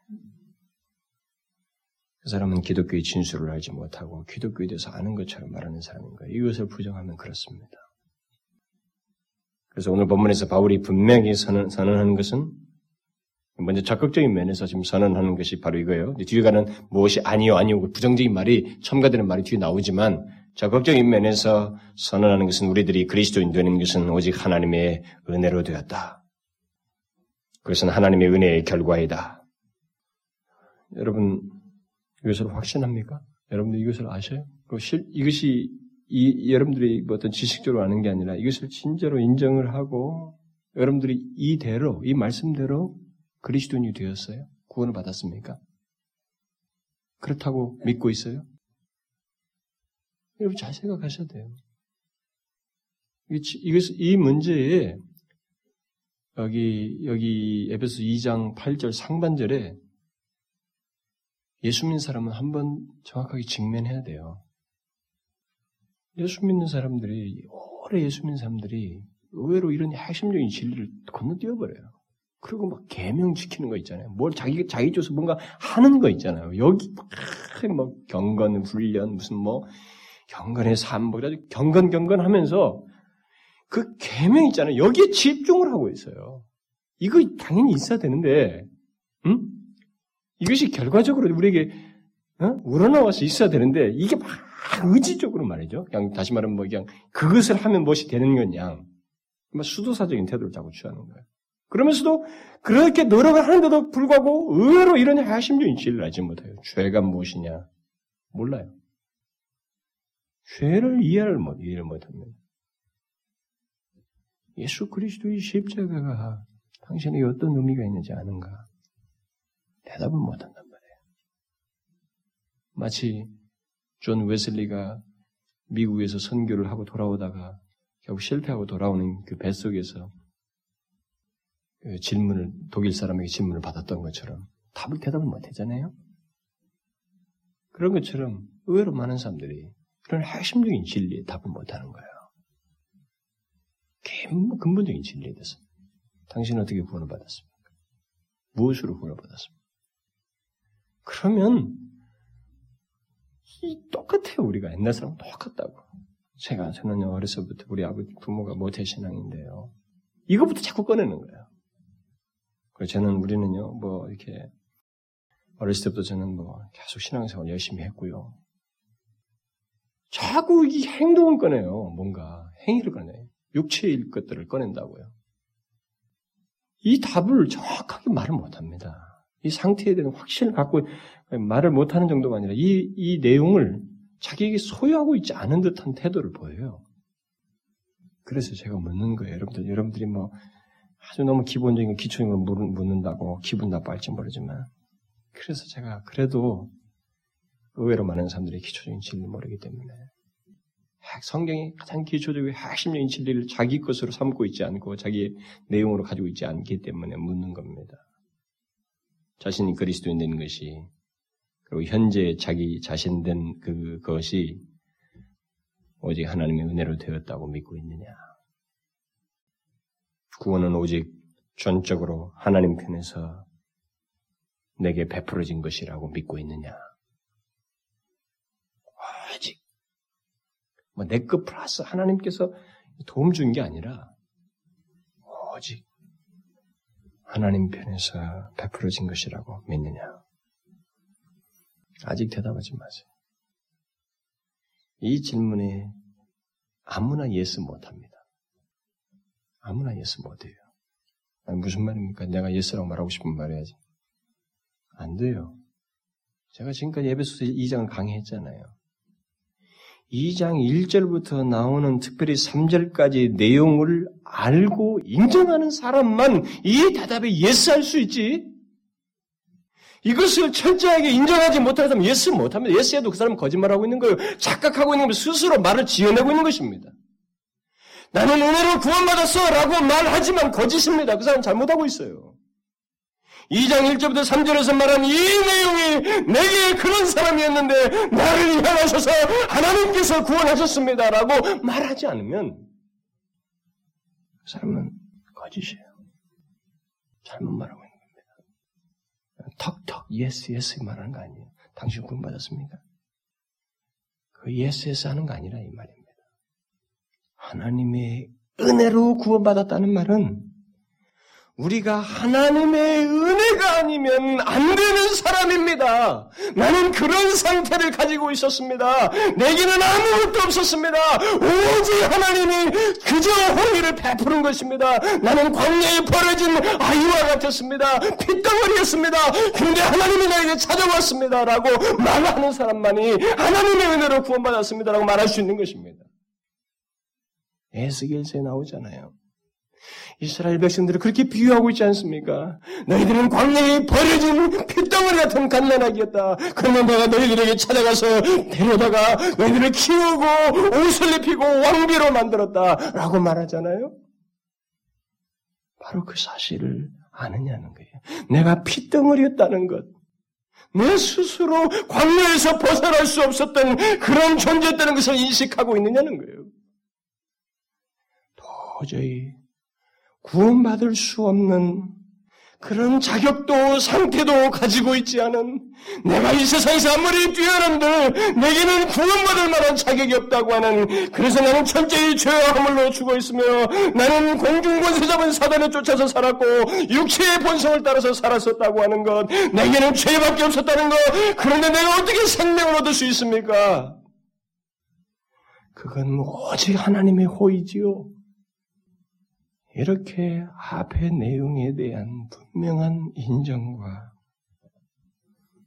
그 사람은 기독교의 진술을 알지 못하고 기독교에 대해서 아는 것처럼 말하는 사람인 거예요. 이것을 부정하면 그렇습니다. 그래서 오늘 본문에서 바울이 분명히 선언, 선언 하는 것은 먼저 적극적인 면에서 지금 선언하는 것이 바로 이거예요. 뒤에 가는 무엇이 아니요, 아니요, 부정적인 말이, 첨가되는 말이 뒤에 나오지만, 적극적인 면에서 선언하는 것은 우리들이 그리스도인 되는 것은 오직 하나님의 은혜로 되었다. 그것은 하나님의 은혜의 결과이다. 여러분, 이것을 확신합니까? 여러분들 이것을 아셔요? 이것이 이, 여러분들이 뭐 어떤 지식적으로 아는 게 아니라 이것을 진짜로 인정을 하고 여러분들이 이대로, 이 말씀대로 그리스도인이 되었어요? 구원을 받았습니까? 그렇다고 믿고 있어요? 여러분 잘 생각하셔야 돼요. 이것, 이 문제에 여기, 여기 에베소 2장 8절 상반절에 예수 믿는 사람은 한 번 정확하게 직면해야 돼요. 예수 믿는 사람들이, 오래 예수 믿는 사람들이 의외로 이런 핵심적인 진리를 건너뛰어버려요. 그리고 막 계명 지키는 거 있잖아요. 뭘 자기 자기 줘서 뭔가 하는 거 있잖아요. 여기 뭐 경건 훈련 무슨 뭐 경건의 삶뭐 경건 경건 하면서 그 계명 있잖아요. 여기에 집중을 하고 있어요. 이거 당연히 있어야 되는데, 응? 이것이 결과적으로 우리에게 어? 우러나와서 있어야 되는데 이게 막 의지적으로 말이죠. 그냥 다시 말하면 뭐 그냥 그것을 하면 무엇이 되는 거냐. 수도사적인 태도를 자꾸 취하는 거예요. 그러면서도 그렇게 노력을 하는데도 불구하고 의외로 이런 하심적인 진리를 알지 못해요. 죄가 무엇이냐? 몰라요. 죄를 이해를 못, 이해를 못합니다. 예수 그리스도의 십자가가 당신에게 어떤 의미가 있는지 아는가? 대답을 못한단 말이에요. 마치 존 웨슬리가 미국에서 선교를 하고 돌아오다가 결국 실패하고 돌아오는 그 배 속에서 그 질문을 독일 사람에게 질문을 받았던 것처럼 답을 대답을 못하잖아요. 그런 것처럼 의외로 많은 사람들이 그런 핵심적인 진리에 답을 못하는 거예요. 근본적인 진리에 대해서 당신은 어떻게 구원을 받았습니까? 무엇으로 구원을 받았습니까? 그러면 똑같아요 우리가 옛날 사람 똑같다고. 제가 저는 어려서부터 우리 아버지 부모가 모태신앙인데요. 이거부터 자꾸 꺼내는 거예요. 그래서 저는 우리는요 뭐 이렇게 어렸을 때부터 저는 뭐 계속 신앙생활 열심히 했고요. 자꾸 이 행동을 꺼내요. 뭔가 행위를 꺼내요. 육체의 것들을 꺼낸다고요. 이 답을 정확하게 말을 못합니다. 이 상태에 대한 확신을 갖고 말을 못하는 정도가 아니라 이, 이 내용을 자기에게 소유하고 있지 않은 듯한 태도를 보여요. 그래서 제가 묻는 거예요. 여러분들, 여러분들이 뭐 아주 너무 기본적인 기초인 걸 묻는다고 기분 나빠할지 모르지만 그래서 제가 그래도 의외로 많은 사람들이 기초적인 진리를 모르기 때문에 성경이 가장 기초적인 핵심적인 진리를 자기 것으로 삼고 있지 않고 자기 내용으로 가지고 있지 않기 때문에 묻는 겁니다. 자신이 그리스도인 된 것이 그리고 현재 자기 자신 된 그것이 오직 하나님의 은혜로 되었다고 믿고 있느냐. 구원은 오직 전적으로 하나님 편에서 내게 베풀어진 것이라고 믿고 있느냐. 내 것 플러스 하나님께서 도움 준 게 아니라 오직 하나님 편에서 베풀어진 것이라고 믿느냐? 아직 대답하지 마세요. 이 질문에 아무나 yes 못합니다. 아무나 yes 못해요. 무슨 말입니까? 내가 yes라고 말하고 싶으면 말해야지. 안 돼요. 제가 지금까지 에베소서 2장을 강의했잖아요. 2장 1절부터 나오는 특별히 3절까지 내용을 알고 인정하는 사람만 이 대답에 yes할 수 있지. 이것을 철저하게 인정하지 못하는 사람은 yes 못합니다. yes해도 그 사람은 거짓말하고 있는 거예요. 착각하고 있는 거 스스로 말을 지어내고 있는 것입니다. 나는 은혜로 구원받았어 라고 말하지만 거짓입니다. 그 사람 잘못하고 있어요. 2장 1절부터 3절에서 말한 이 내용이 내게 그런 사람이었는데 나를 향하셔서 하나님께서 구원하셨습니다. 라고 말하지 않으면 그 사람은 거짓이에요. 잘못 말하고 있는 겁니다. 턱턱 yes yes 말하는 거 아니에요. 당신 구원 받았습니까? 그 yes yes 하는 거 아니라 이 말입니다. 하나님의 은혜로 구원받았다는 말은 우리가 하나님의 은혜가 아니면 안 되는 사람입니다. 나는 그런 상태를 가지고 있었습니다. 내게는 아무것도 없었습니다. 오직 하나님이 그저 호의를 베푸는 것입니다. 나는 광야에 버려진 아이와 같았습니다. 핏덩어리였습니다. 그런데 하나님이 나에게 찾아왔습니다. 라고 말하는 사람만이 하나님의 은혜로 구원받았습니다. 라고 말할 수 있는 것입니다. 에스겔서에 나오잖아요. 이스라엘 백성들을 그렇게 비유하고 있지 않습니까? 너희들은 광야에 버려진 핏덩어리 같은 갓난아기였다. 그러면 내가 너희들에게 찾아가서 데려다가 너희들을 키우고 옷을 입히고 왕비로 만들었다. 라고 말하잖아요. 바로 그 사실을 아느냐는 거예요. 내가 핏덩어리였다는 것. 내 스스로 광야에서 벗어날 수 없었던 그런 존재였다는 것을 인식하고 있느냐는 거예요. 도저히 구원받을 수 없는 그런 자격도 상태도 가지고 있지 않은 내가 이 세상에서 아무리 뛰어난들 내게는 구원받을 만한 자격이 없다고 하는 그래서 나는 철저히 죄와 허물로 죽어 있으며 나는 공중권세 잡은 사단에 쫓아서 살았고 육체의 본성을 따라서 살았었다고 하는 것 내게는 죄밖에 없었다는 것 그런데 내가 어떻게 생명을 얻을 수 있습니까? 그건 오직 하나님의 호의지요. 이렇게 앞의 내용에 대한 분명한 인정과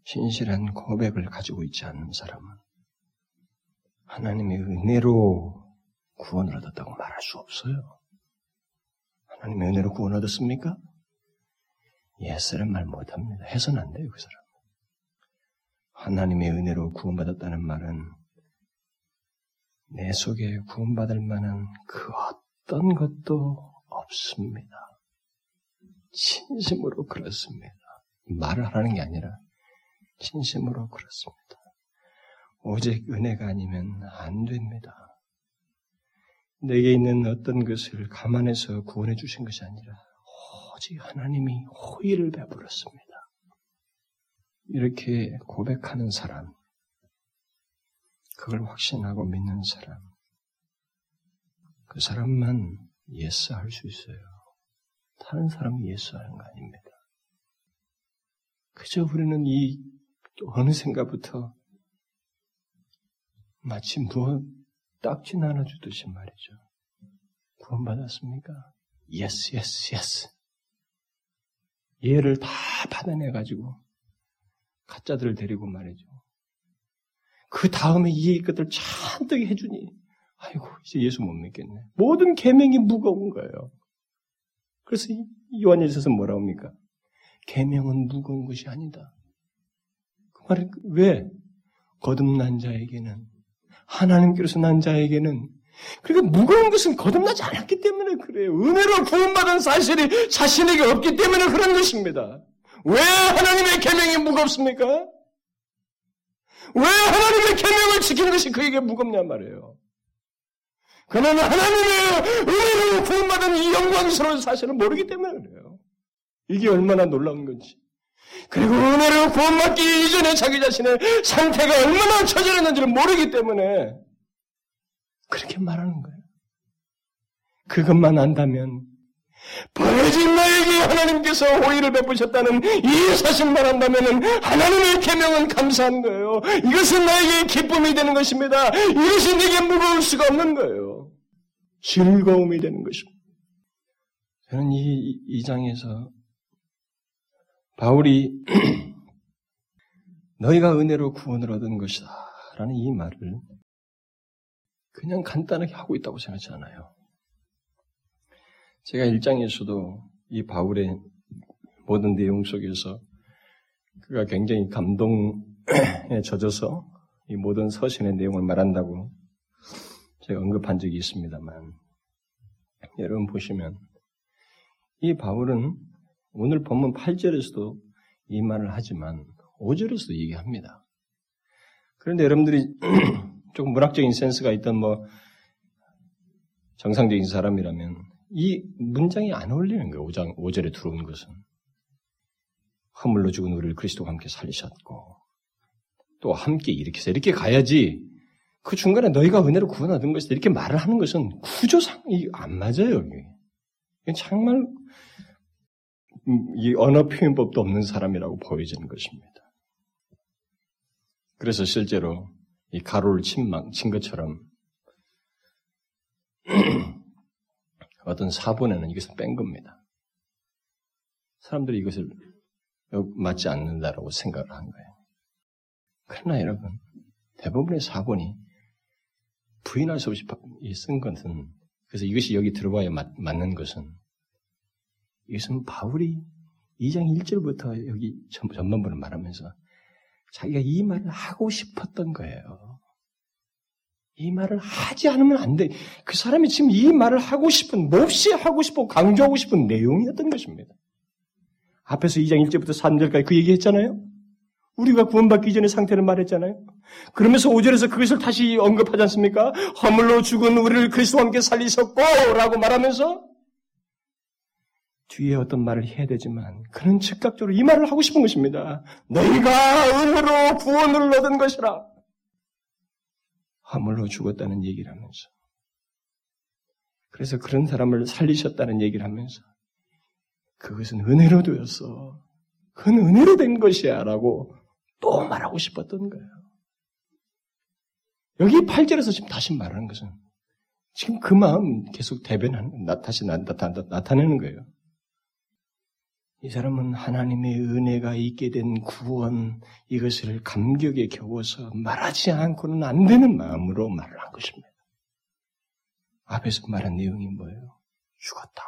신실한 고백을 가지고 있지 않는 사람은 하나님의 은혜로 구원을 얻었다고 말할 수 없어요. 하나님의 은혜로 구원 얻었습니까? 예스란 말 못합니다. 해서는 안 돼요, 그 사람. 하나님의 은혜로 구원받았다는 말은 내 속에 구원받을 만한 그 어떤 것도 없습니다. 진심으로 그렇습니다. 말을 하는 게 아니라 진심으로 그렇습니다. 오직 은혜가 아니면 안 됩니다. 내게 있는 어떤 것을 감안해서 구원해 주신 것이 아니라 오직 하나님이 호의를 베풀었습니다. 이렇게 고백하는 사람, 그걸 확신하고 믿는 사람, 그 사람만 yes 할 수 있어요. 다른 사람이 yes 하는 거 아닙니다. 그저 우리는 이 어느 생각부터 마치 무엇 딱지 나눠주듯이 말이죠. 구원받았습니까? yes, yes, yes. 예를 다 받아내가지고 가짜들을 데리고 말이죠. 그 다음에 이 것들 잔뜩 해주니 아이고 이제 예수 못 믿겠네. 모든 계명이 무거운 거예요. 그래서 요한일서서 뭐라고 합니까? 계명은 무거운 것이 아니다. 그 말은 왜 거듭난 자에게는 하나님께로서 난 자에게는 그러니까 무거운 것은 거듭나지 않았기 때문에 그래요. 은혜로 구원받은 사실이 자신에게 없기 때문에 그런 것입니다. 왜 하나님의 계명이 무겁습니까? 왜 하나님의 계명을 지키는 것이 그에게 무겁냐 말이에요. 그는 하나님의 은혜로 구원받은 이 영광스러운 사실을 모르기 때문에 그래요. 이게 얼마나 놀라운 건지. 그리고 은혜로 구원받기 이전에 자기 자신의 상태가 얼마나 처절했는지를 모르기 때문에 그렇게 말하는 거예요. 그것만 안다면 버려진 나에게 하나님께서 호의를 베푸셨다는 이 사실만 한다면 하나님의 계명은 감사한 거예요. 이것은 나에게 기쁨이 되는 것입니다. 이것이 내게 무거울 수가 없는 거예요. 즐거움이 되는 것입니다. 저는 이, 이 장에서 바울이 너희가 은혜로 구원을 얻은 것이다 라는 이 말을 그냥 간단하게 하고 있다고 생각하지 않아요. 제가 일장에서도 이 바울의 모든 내용 속에서 그가 굉장히 감동에 젖어서 이 모든 서신의 내용을 말한다고 제가 언급한 적이 있습니다만 여러분 보시면 이 바울은 오늘 본문 8절에서도 이 말을 하지만 5절에서도 얘기합니다. 그런데 여러분들이 조금 문학적인 센스가 있던 뭐 정상적인 사람이라면 이 문장이 안 어울리는 거예요. 5장, 5절에 들어온 것은. 허물로 죽은 우리를 그리스도와 함께 살리셨고, 또 함께 이렇게 해서 이렇게 가야지, 그 중간에 너희가 은혜로 구원 얻은 것이다. 이렇게 말을 하는 것은 구조상 이 안 맞아요. 이게. 정말 음, 이 언어 표현법도 없는 사람이라고 보여지는 것입니다. 그래서 실제로 이 가로를 침망, 친 것처럼 어떤 사본에는 이것을 뺀 겁니다. 사람들이 이것을 맞지 않는다라고 생각을 한 거예요. 그러나 여러분, 대부분의 사본이 부인할 수 없이 쓴 것은, 그래서 이것이 여기 들어와야 맞, 맞는 것은, 이것은 바울이 2장 1절부터 여기 전반부를 말하면서 자기가 이 말을 하고 싶었던 거예요. 이 말을 하지 않으면 안 돼. 그 사람이 지금 이 말을 하고 싶은, 몹시 하고 싶고 강조하고 싶은 내용이었던 것입니다. 앞에서 2장 1절부터 3절까지 그 얘기 했잖아요? 우리가 구원받기 전의 상태를 말했잖아요? 그러면서 5절에서 그것을 다시 언급하지 않습니까? 허물로 죽은 우리를 그리스도와 함께 살리셨고, 라고 말하면서 뒤에 어떤 말을 해야 되지만 그는 즉각적으로 이 말을 하고 싶은 것입니다. 너희가 은혜로 구원을 얻은 것이라. 화물로 죽었다는 얘기를 하면서 그래서 그런 사람을 살리셨다는 얘기를 하면서 그것은 은혜로 되었어. 그건 은혜로 된 것이야 라고 또 말하고 싶었던 거예요. 여기 8절에서 지금 다시 말하는 것은 지금 그 마음 계속 대변하는, 다시 나타내는 거예요. 이 사람은 하나님의 은혜가 있게 된 구원, 이것을 감격에 겨워서 말하지 않고는 안 되는 마음으로 말을 한 것입니다. 앞에서 말한 내용이 뭐예요? 죽었다.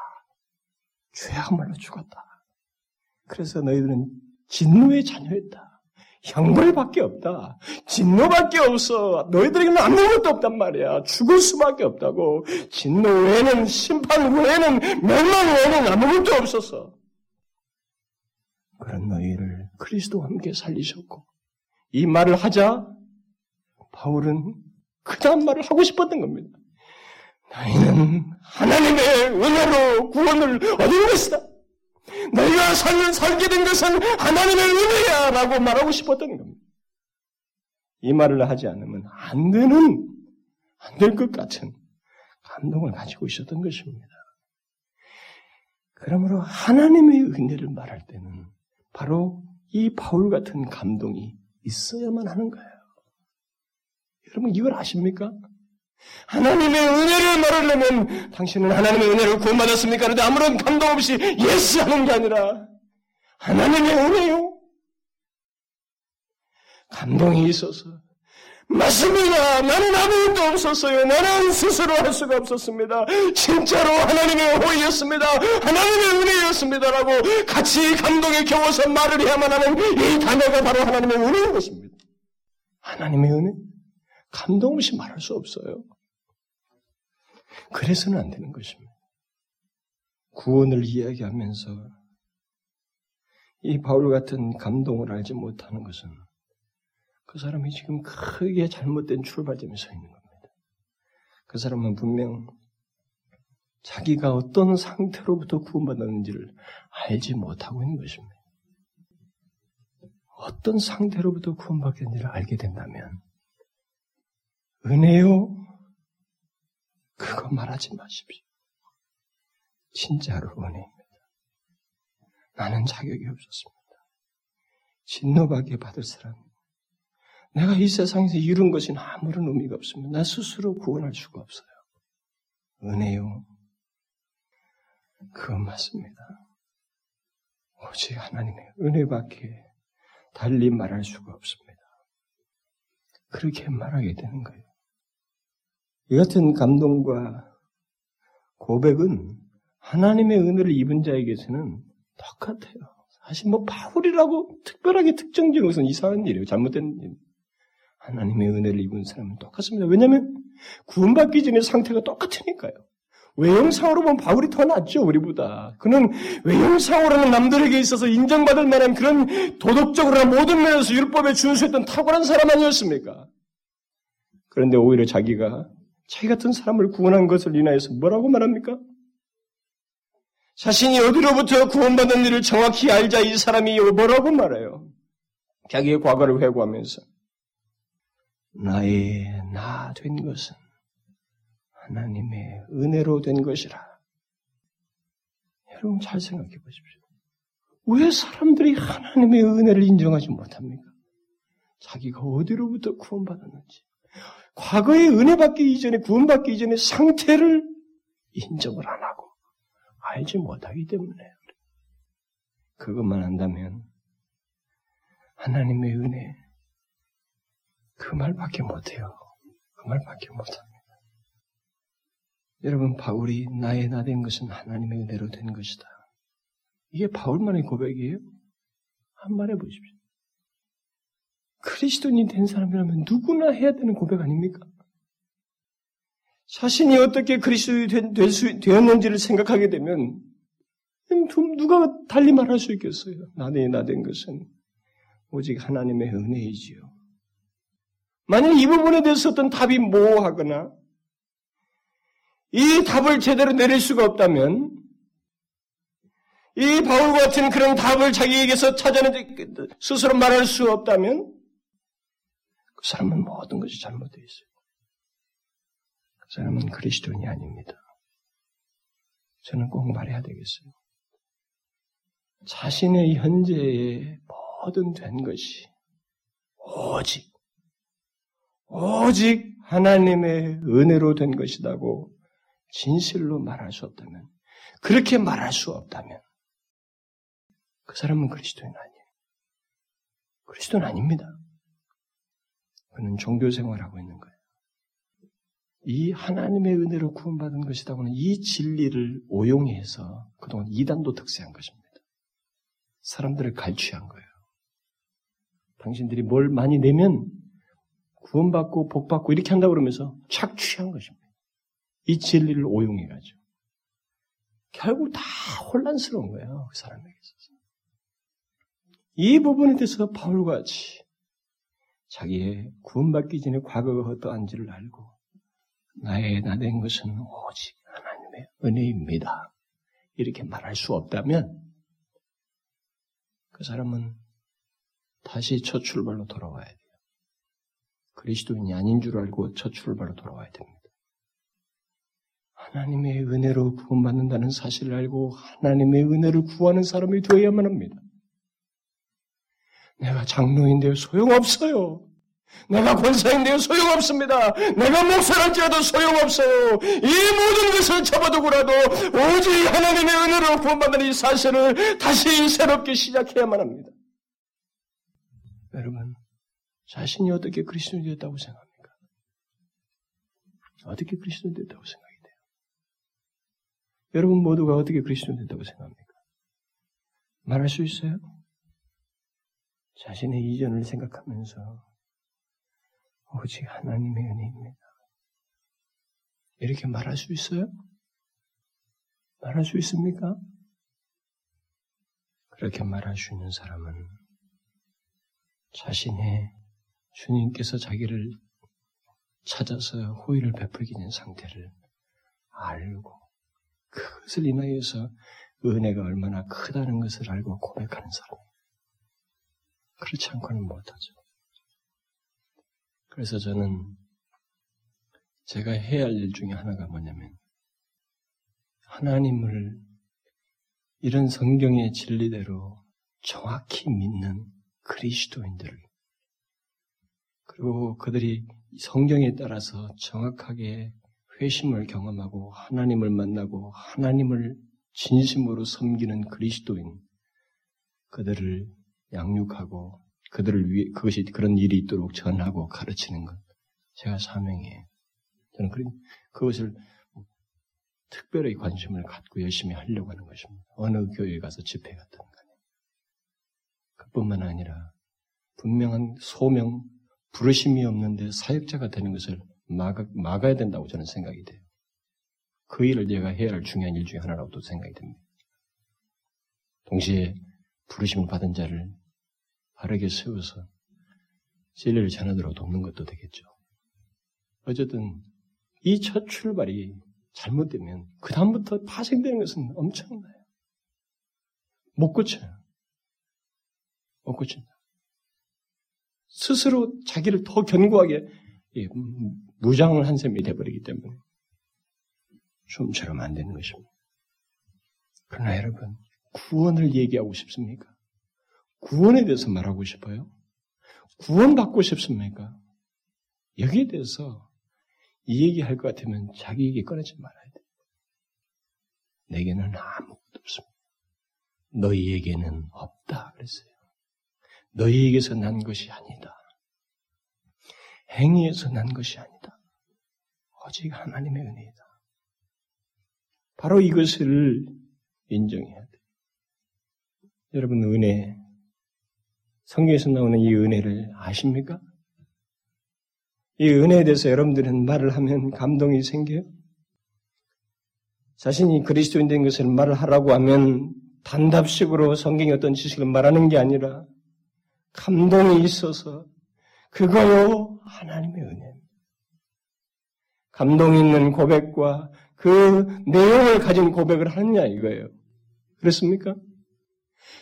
죄야말로 죽었다. 그래서 너희들은 진노의 자녀였다. 형벌밖에 없다. 진노밖에 없어. 너희들에게는 아무것도 없단 말이야. 죽을 수밖에 없다고. 진노 외에는, 심판 외에는, 멸망 외에는 아무것도 없었어. 그런 너희를 그리스도와 함께 살리셨고 이 말을 하자 바울은 그 다음 말을 하고 싶었던 겁니다. 너희는 하나님의 은혜로 구원을 얻은 것이다. 너희가 살, 살게 된 것은 하나님의 은혜야 라고 말하고 싶었던 겁니다. 이 말을 하지 않으면 안 되는, 안 될 것 같은 감동을 가지고 있었던 것입니다. 그러므로 하나님의 은혜를 말할 때는 바로 이 바울 같은 감동이 있어야만 하는 거예요. 여러분 이걸 아십니까? 하나님의 은혜를 말하려면 당신은 하나님의 은혜를 구원받았습니까? 그런데 아무런 감동 없이 yes 하는 게 아니라 하나님의 은혜요. 감동이 있어서 맞습니다. 나는 아무것도 없었어요. 나는 스스로 할 수가 없었습니다. 진짜로 하나님의 호의였습니다. 하나님의 은혜였습니다라고 같이 감동에 겨워서 말을 해야만 하는 이 단어가 바로 하나님의 은혜인 것입니다. 하나님의 은혜? 감동 없이 말할 수 없어요. 그래서는 안 되는 것입니다. 구원을 이야기하면서 이 바울 같은 감동을 알지 못하는 것은 그 사람이 지금 크게 잘못된 출발점에 서 있는 겁니다. 그 사람은 분명 자기가 어떤 상태로부터 구원받았는지를 알지 못하고 있는 것입니다. 어떤 상태로부터 구원받겠는지를 알게 된다면 은혜요? 그거 말하지 마십시오. 진짜로 은혜입니다. 나는 자격이 없었습니다. 진노받게 받을 사람 내가 이 세상에서 이룬 것이 아무런 의미가 없습니다. 나 스스로 구원할 수가 없어요. 은혜요. 그건 맞습니다. 오직 하나님의 은혜밖에 달리 말할 수가 없습니다. 그렇게 말하게 되는 거예요. 이 같은 감동과 고백은 하나님의 은혜를 입은 자에게서는 똑같아요. 사실 뭐 바울이라고 특별하게 특정지는 것은 이상한 일이에요. 잘못된 일. 하나님의 은혜를 입은 사람은 똑같습니다. 왜냐하면 구원받기 전의 상태가 똑같으니까요. 외형상으로 보면 바울이 더 낫죠, 우리보다. 그는 외형상으로는 남들에게 있어서 인정받을 만한 그런 도덕적으로나 모든 면에서 율법에 준수했던 탁월한 사람 아니었습니까? 그런데 오히려 자기가 자기 같은 사람을 구원한 것을 인하여서 뭐라고 말합니까? 자신이 어디로부터 구원받은 일을 정확히 알자 이 사람이 뭐라고 말해요? 자기의 과거를 회고하면서 나의 나 된 것은 하나님의 은혜로 된 것이라. 여러분 잘 생각해 보십시오. 왜 사람들이 하나님의 은혜를 인정하지 못합니까? 자기가 어디로부터 구원받았는지, 과거에 은혜 받기 이전에, 구원 받기 이전에 상태를 인정을 안 하고 알지 못하기 때문에 그것만 안다면 하나님의 은혜 그 말밖에 못해요. 그 말밖에 못합니다. 여러분 바울이 나의 나 된 것은 하나님의 은혜로 된 것이다. 이게 바울만의 고백이에요? 한 말 해 보십시오. 그리스도인이 된 사람이라면 누구나 해야 되는 고백 아닙니까? 자신이 어떻게 그리스도인이 되었는지를 생각하게 되면 누가 달리 말할 수 있겠어요? 나된 나된 것은 오직 하나님의 은혜이지요. 만약 이 부분에 대해서 어떤 답이 모호하거나 이 답을 제대로 내릴 수가 없다면 이 바울 같은 그런 답을 자기에게서 찾아내 스스로 말할 수 없다면 그 사람은 모든 것이 잘못되어 있어요. 그 사람은 그리스도인이 아닙니다. 저는 꼭 말해야 되겠어요. 자신의 현재의 모든 된 것이 오직 오직 하나님의 은혜로 된 것이라고 진실로 말할 수 없다면 그렇게 말할 수 없다면 그 사람은 그리스도인 아니에요. 그리스도는 아닙니다. 그는 종교 생활하고 있는 거예요. 이 하나님의 은혜로 구원받은 것이다고는 이 진리를 오용해서 그동안 이단도 득세한 것입니다. 사람들을 갈취한 거예요. 당신들이 뭘 많이 내면 구원받고 복받고 이렇게 한다고 그러면서 착취한 것입니다. 이 진리를 오용해가지고. 결국 다 혼란스러운 거예요. 그 사람에게 있어서. 이 부분에 대해서 바울과 같이 자기의 구원받기 전에 과거가 어떠한지를 알고 나의 나 된 것은 오직 하나님의 은혜입니다. 이렇게 말할 수 없다면 그 사람은 다시 첫 출발로 돌아와야 돼요. 그리스도인이 아닌 줄 알고 첫 출발로 돌아와야 됩니다. 하나님의 은혜로 구원받는다는 사실을 알고 하나님의 은혜를 구하는 사람이 되어야만 합니다. 내가 장로인데요, 소용없어요. 내가 권사인데요, 소용없습니다. 내가 목사랄지라도 소용없어요. 이 모든 것을 접어두고라도 오직 하나님의 은혜로 구원받는 이 사실을 다시 새롭게 시작해야만 합니다. 여러분, 자신이 어떻게 그리스도인이 됐다고 생각합니까? 어떻게 그리스도인이 됐다고 생각이 돼요? 여러분 모두가 어떻게 그리스도인이 됐다고 생각합니까? 말할 수 있어요? 자신의 이전을 생각하면서 오직 하나님의 은혜입니다. 이렇게 말할 수 있어요? 말할 수 있습니까? 그렇게 말할 수 있는 사람은 자신의 주님께서 자기를 찾아서 호의를 베풀게 된 상태를 알고 그것을 인하여서 은혜가 얼마나 크다는 것을 알고 고백하는 사람. 그렇지 않고는 못하죠. 그래서 저는 제가 해야 할 일 중에 하나가 뭐냐면 하나님을 이런 성경의 진리대로 정확히 믿는 그리스도인들을 그리고 그들이 성경에 따라서 정확하게 회심을 경험하고 하나님을 만나고 하나님을 진심으로 섬기는 그리스도인 그들을 양육하고 그들을 위해 그것이 그런 일이 있도록 전하고 가르치는 것 제가 사명이에요. 저는 그 그것을 특별히 관심을 갖고 열심히 하려고 하는 것입니다. 어느 교회에 가서 집회 같은 간에 그뿐만 아니라 분명한 소명 부르심이 없는데 사역자가 되는 것을 막아, 막아야 된다고 저는 생각이 돼요. 그 일을 내가 해야 할 중요한 일 중에 하나라고도 생각이 됩니다. 동시에 부르심을 받은 자를 바르게 세워서 진리를 전하도록 돕는 것도 되겠죠. 어쨌든 이 첫 출발이 잘못되면 그 다음부터 파생되는 것은 엄청나요. 못 고쳐요. 못 고친다. 스스로 자기를 더 견고하게 무장을 한 셈이 돼버리기 때문에 좀처럼 안 되는 것입니다. 그러나 여러분 구원을 얘기하고 싶습니까? 구원에 대해서 말하고 싶어요? 구원받고 싶습니까? 여기에 대해서 이 얘기 할 것 같으면 자기 얘기 꺼내지 말아야 돼. 내게는 아무것도 없습니다. 너희에게는 없다. 그랬어요. 너희에게서 난 것이 아니다. 행위에서 난 것이 아니다. 오직 하나님의 은혜이다. 바로 이것을 인정해야 돼. 여러분, 은혜, 성경에서 나오는 이 은혜를 아십니까? 이 은혜에 대해서 여러분들은 말을 하면 감동이 생겨요? 자신이 그리스도인 된 것을 말을 하라고 하면 단답식으로 성경의 어떤 지식을 말하는 게 아니라 감동이 있어서 그거요 하나님의 은혜. 감동 있는 고백과 그 내용을 가진 고백을 하느냐 이거예요. 그렇습니까?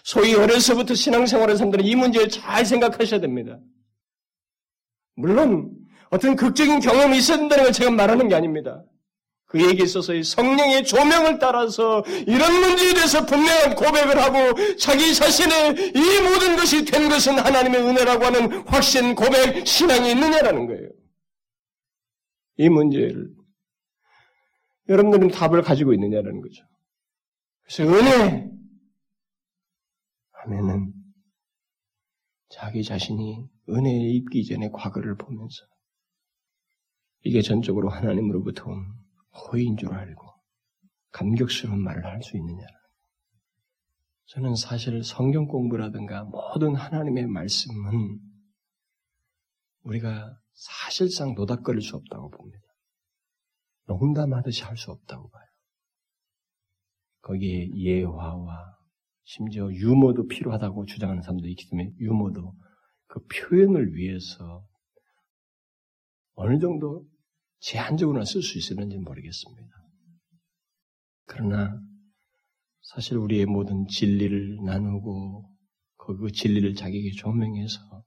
소위 어려서부터 신앙생활을 사람들은 이 문제를 잘 생각하셔야 됩니다. 물론 어떤 극적인 경험이 있어야 된다는 걸 제가 말하는 게 아닙니다. 그에게 있어서의 성령의 조명을 따라서 이런 문제에 대해서 분명한 고백을 하고 자기 자신의 이 모든 것이 된 것은 하나님의 은혜라고 하는 확신, 고백, 신앙이 있느냐라는 거예요. 이 문제를 여러분들은 답을 가지고 있느냐라는 거죠. 그래서 은혜 하면은 자기 자신이 은혜에 입기 전에 과거를 보면서 이게 전적으로 하나님으로부터 온 호의인 줄 알고 감격스러운 말을 할 수 있느냐. 저는 사실 성경 공부라든가 모든 하나님의 말씀은 우리가 사실상 노닥거릴 수 없다고 봅니다. 농담하듯이 할 수 없다고 봐요. 거기에 예화와 심지어 유머도 필요하다고 주장하는 사람도 있기 때문에 유머도 그 표현을 위해서 어느 정도 제한적으로나 쓸 수 있을는지 모르겠습니다. 그러나 사실 우리의 모든 진리를 나누고 그 진리를 자기에게 조명해서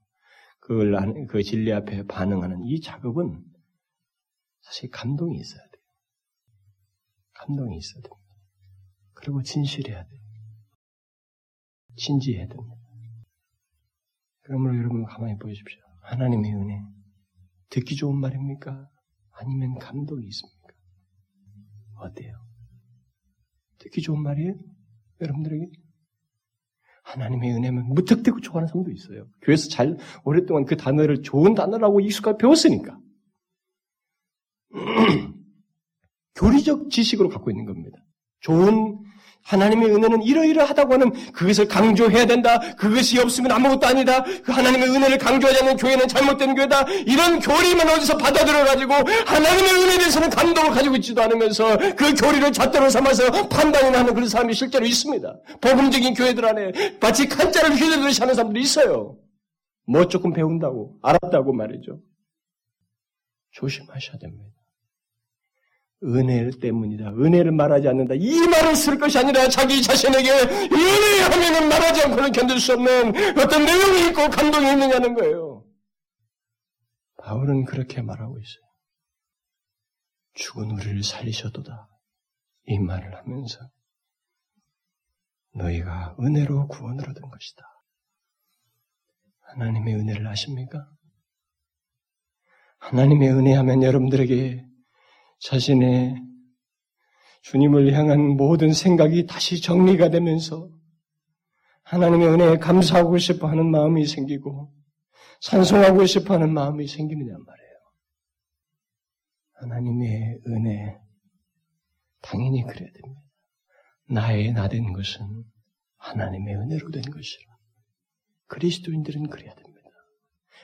그걸 그 진리 앞에 반응하는 이 작업은 사실 감동이 있어야 돼요. 감동이 있어야 됩니다. 그리고 진실해야 돼요. 진지해야 됩니다. 그러므로 여러분 가만히 보십시오. 하나님의 은혜 듣기 좋은 말입니까? 아니면 감동이 있습니까? 어때요? 듣기 좋은 말이에요? 여러분들에게? 하나님의 은혜면 무턱대고 좋아하는 사람도 있어요. 교회에서 잘 오랫동안 그 단어를 좋은 단어라고 익숙하게 배웠으니까. 교리적 지식으로 갖고 있는 겁니다. 좋은 하나님의 은혜는 이러이러하다고 하는 그것을 강조해야 된다. 그것이 없으면 아무것도 아니다. 그 하나님의 은혜를 강조하지 않는 교회는 잘못된 교회다. 이런 교리만 어디서 받아들여가지고 하나님의 은혜에 대해서는 감동을 가지고 있지도 않으면서 그 교리를 잣대로 삼아서 판단을 하는 그런 사람이 실제로 있습니다. 복음적인 교회들 안에 마치 칼자를 휘두르듯이 하는 사람들이 있어요. 뭐 조금 배운다고 알았다고 말이죠. 조심하셔야 됩니다. 은혜 때문이다. 은혜를 말하지 않는다. 이 말을 쓸 것이 아니라 자기 자신에게 은혜 하면은 말하지 않고는 견딜 수 없는 어떤 내용이 있고 감동이 있느냐는 거예요. 바울은 그렇게 말하고 있어요. 죽은 우리를 살리셔도다. 이 말을 하면서 너희가 은혜로 구원을 얻은 것이다. 하나님의 은혜를 아십니까? 하나님의 은혜 하면 여러분들에게 자신의 주님을 향한 모든 생각이 다시 정리가 되면서 하나님의 은혜에 감사하고 싶어 하는 마음이 생기고 찬송하고 싶어 하는 마음이 생기느냐 말이에요. 하나님의 은혜, 당연히 그래야 됩니다. 나의 나 된 것은 하나님의 은혜로 된 것이라. 그리스도인들은 그래야 됩니다.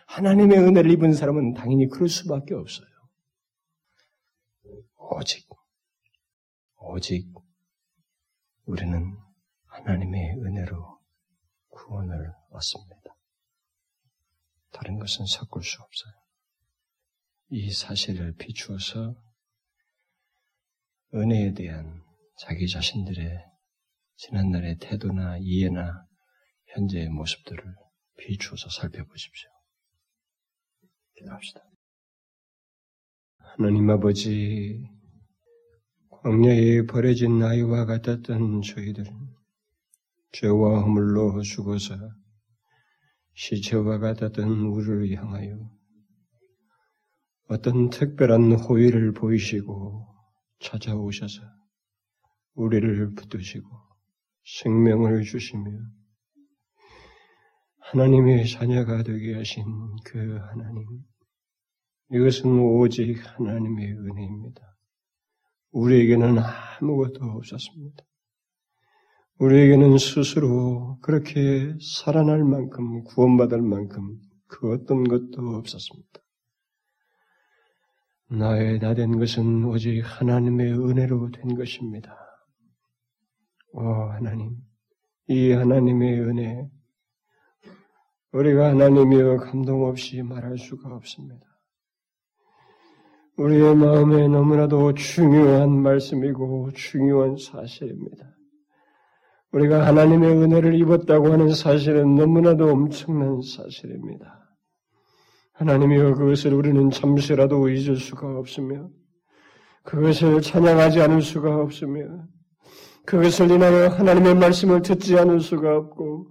하나님의 은혜를 입은 사람은 당연히 그럴 수밖에 없어요. 오직, 오직 우리는 하나님의 은혜로 구원을 얻습니다. 다른 것은 섞을 수 없어요. 이 사실을 비추어서 은혜에 대한 자기 자신들의 지난날의 태도나 이해나 현재의 모습들을 비추어서 살펴보십시오. 기도합시다. 하나님 아버지, 광야에 버려진 아이와 같았던 저희들, 죄와 허물로 죽어서 시체와 같았던 우리를 향하여 어떤 특별한 호의를 보이시고 찾아오셔서 우리를 붙드시고 생명을 주시며 하나님의 자녀가 되게 하신 그 하나님. 이것은 오직 하나님의 은혜입니다. 우리에게는 아무것도 없었습니다. 우리에게는 스스로 그렇게 살아날 만큼 구원받을 만큼 그 어떤 것도 없었습니다. 나의 나 된 것은 오직 하나님의 은혜로 된 것입니다. 오 하나님, 이 하나님의 은혜, 우리가 하나님이여 감동 없이 말할 수가 없습니다. 우리의 마음에 너무나도 중요한 말씀이고 중요한 사실입니다. 우리가 하나님의 은혜를 입었다고 하는 사실은 너무나도 엄청난 사실입니다. 하나님이여 그것을 우리는 잠시라도 잊을 수가 없으며 그것을 찬양하지 않을 수가 없으며 그것을 인하여 하나님의 말씀을 듣지 않을 수가 없고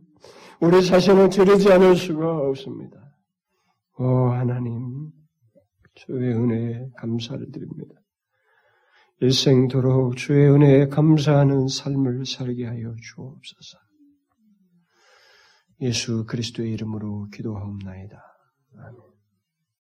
우리 자신을 들이지 않을 수가 없습니다. 오 하나님 주의 은혜에 감사를 드립니다. 일생도록 주의 은혜에 감사하는 삶을 살게 하여 주옵소서. 예수 그리스도의 이름으로 기도하옵나이다. 아멘.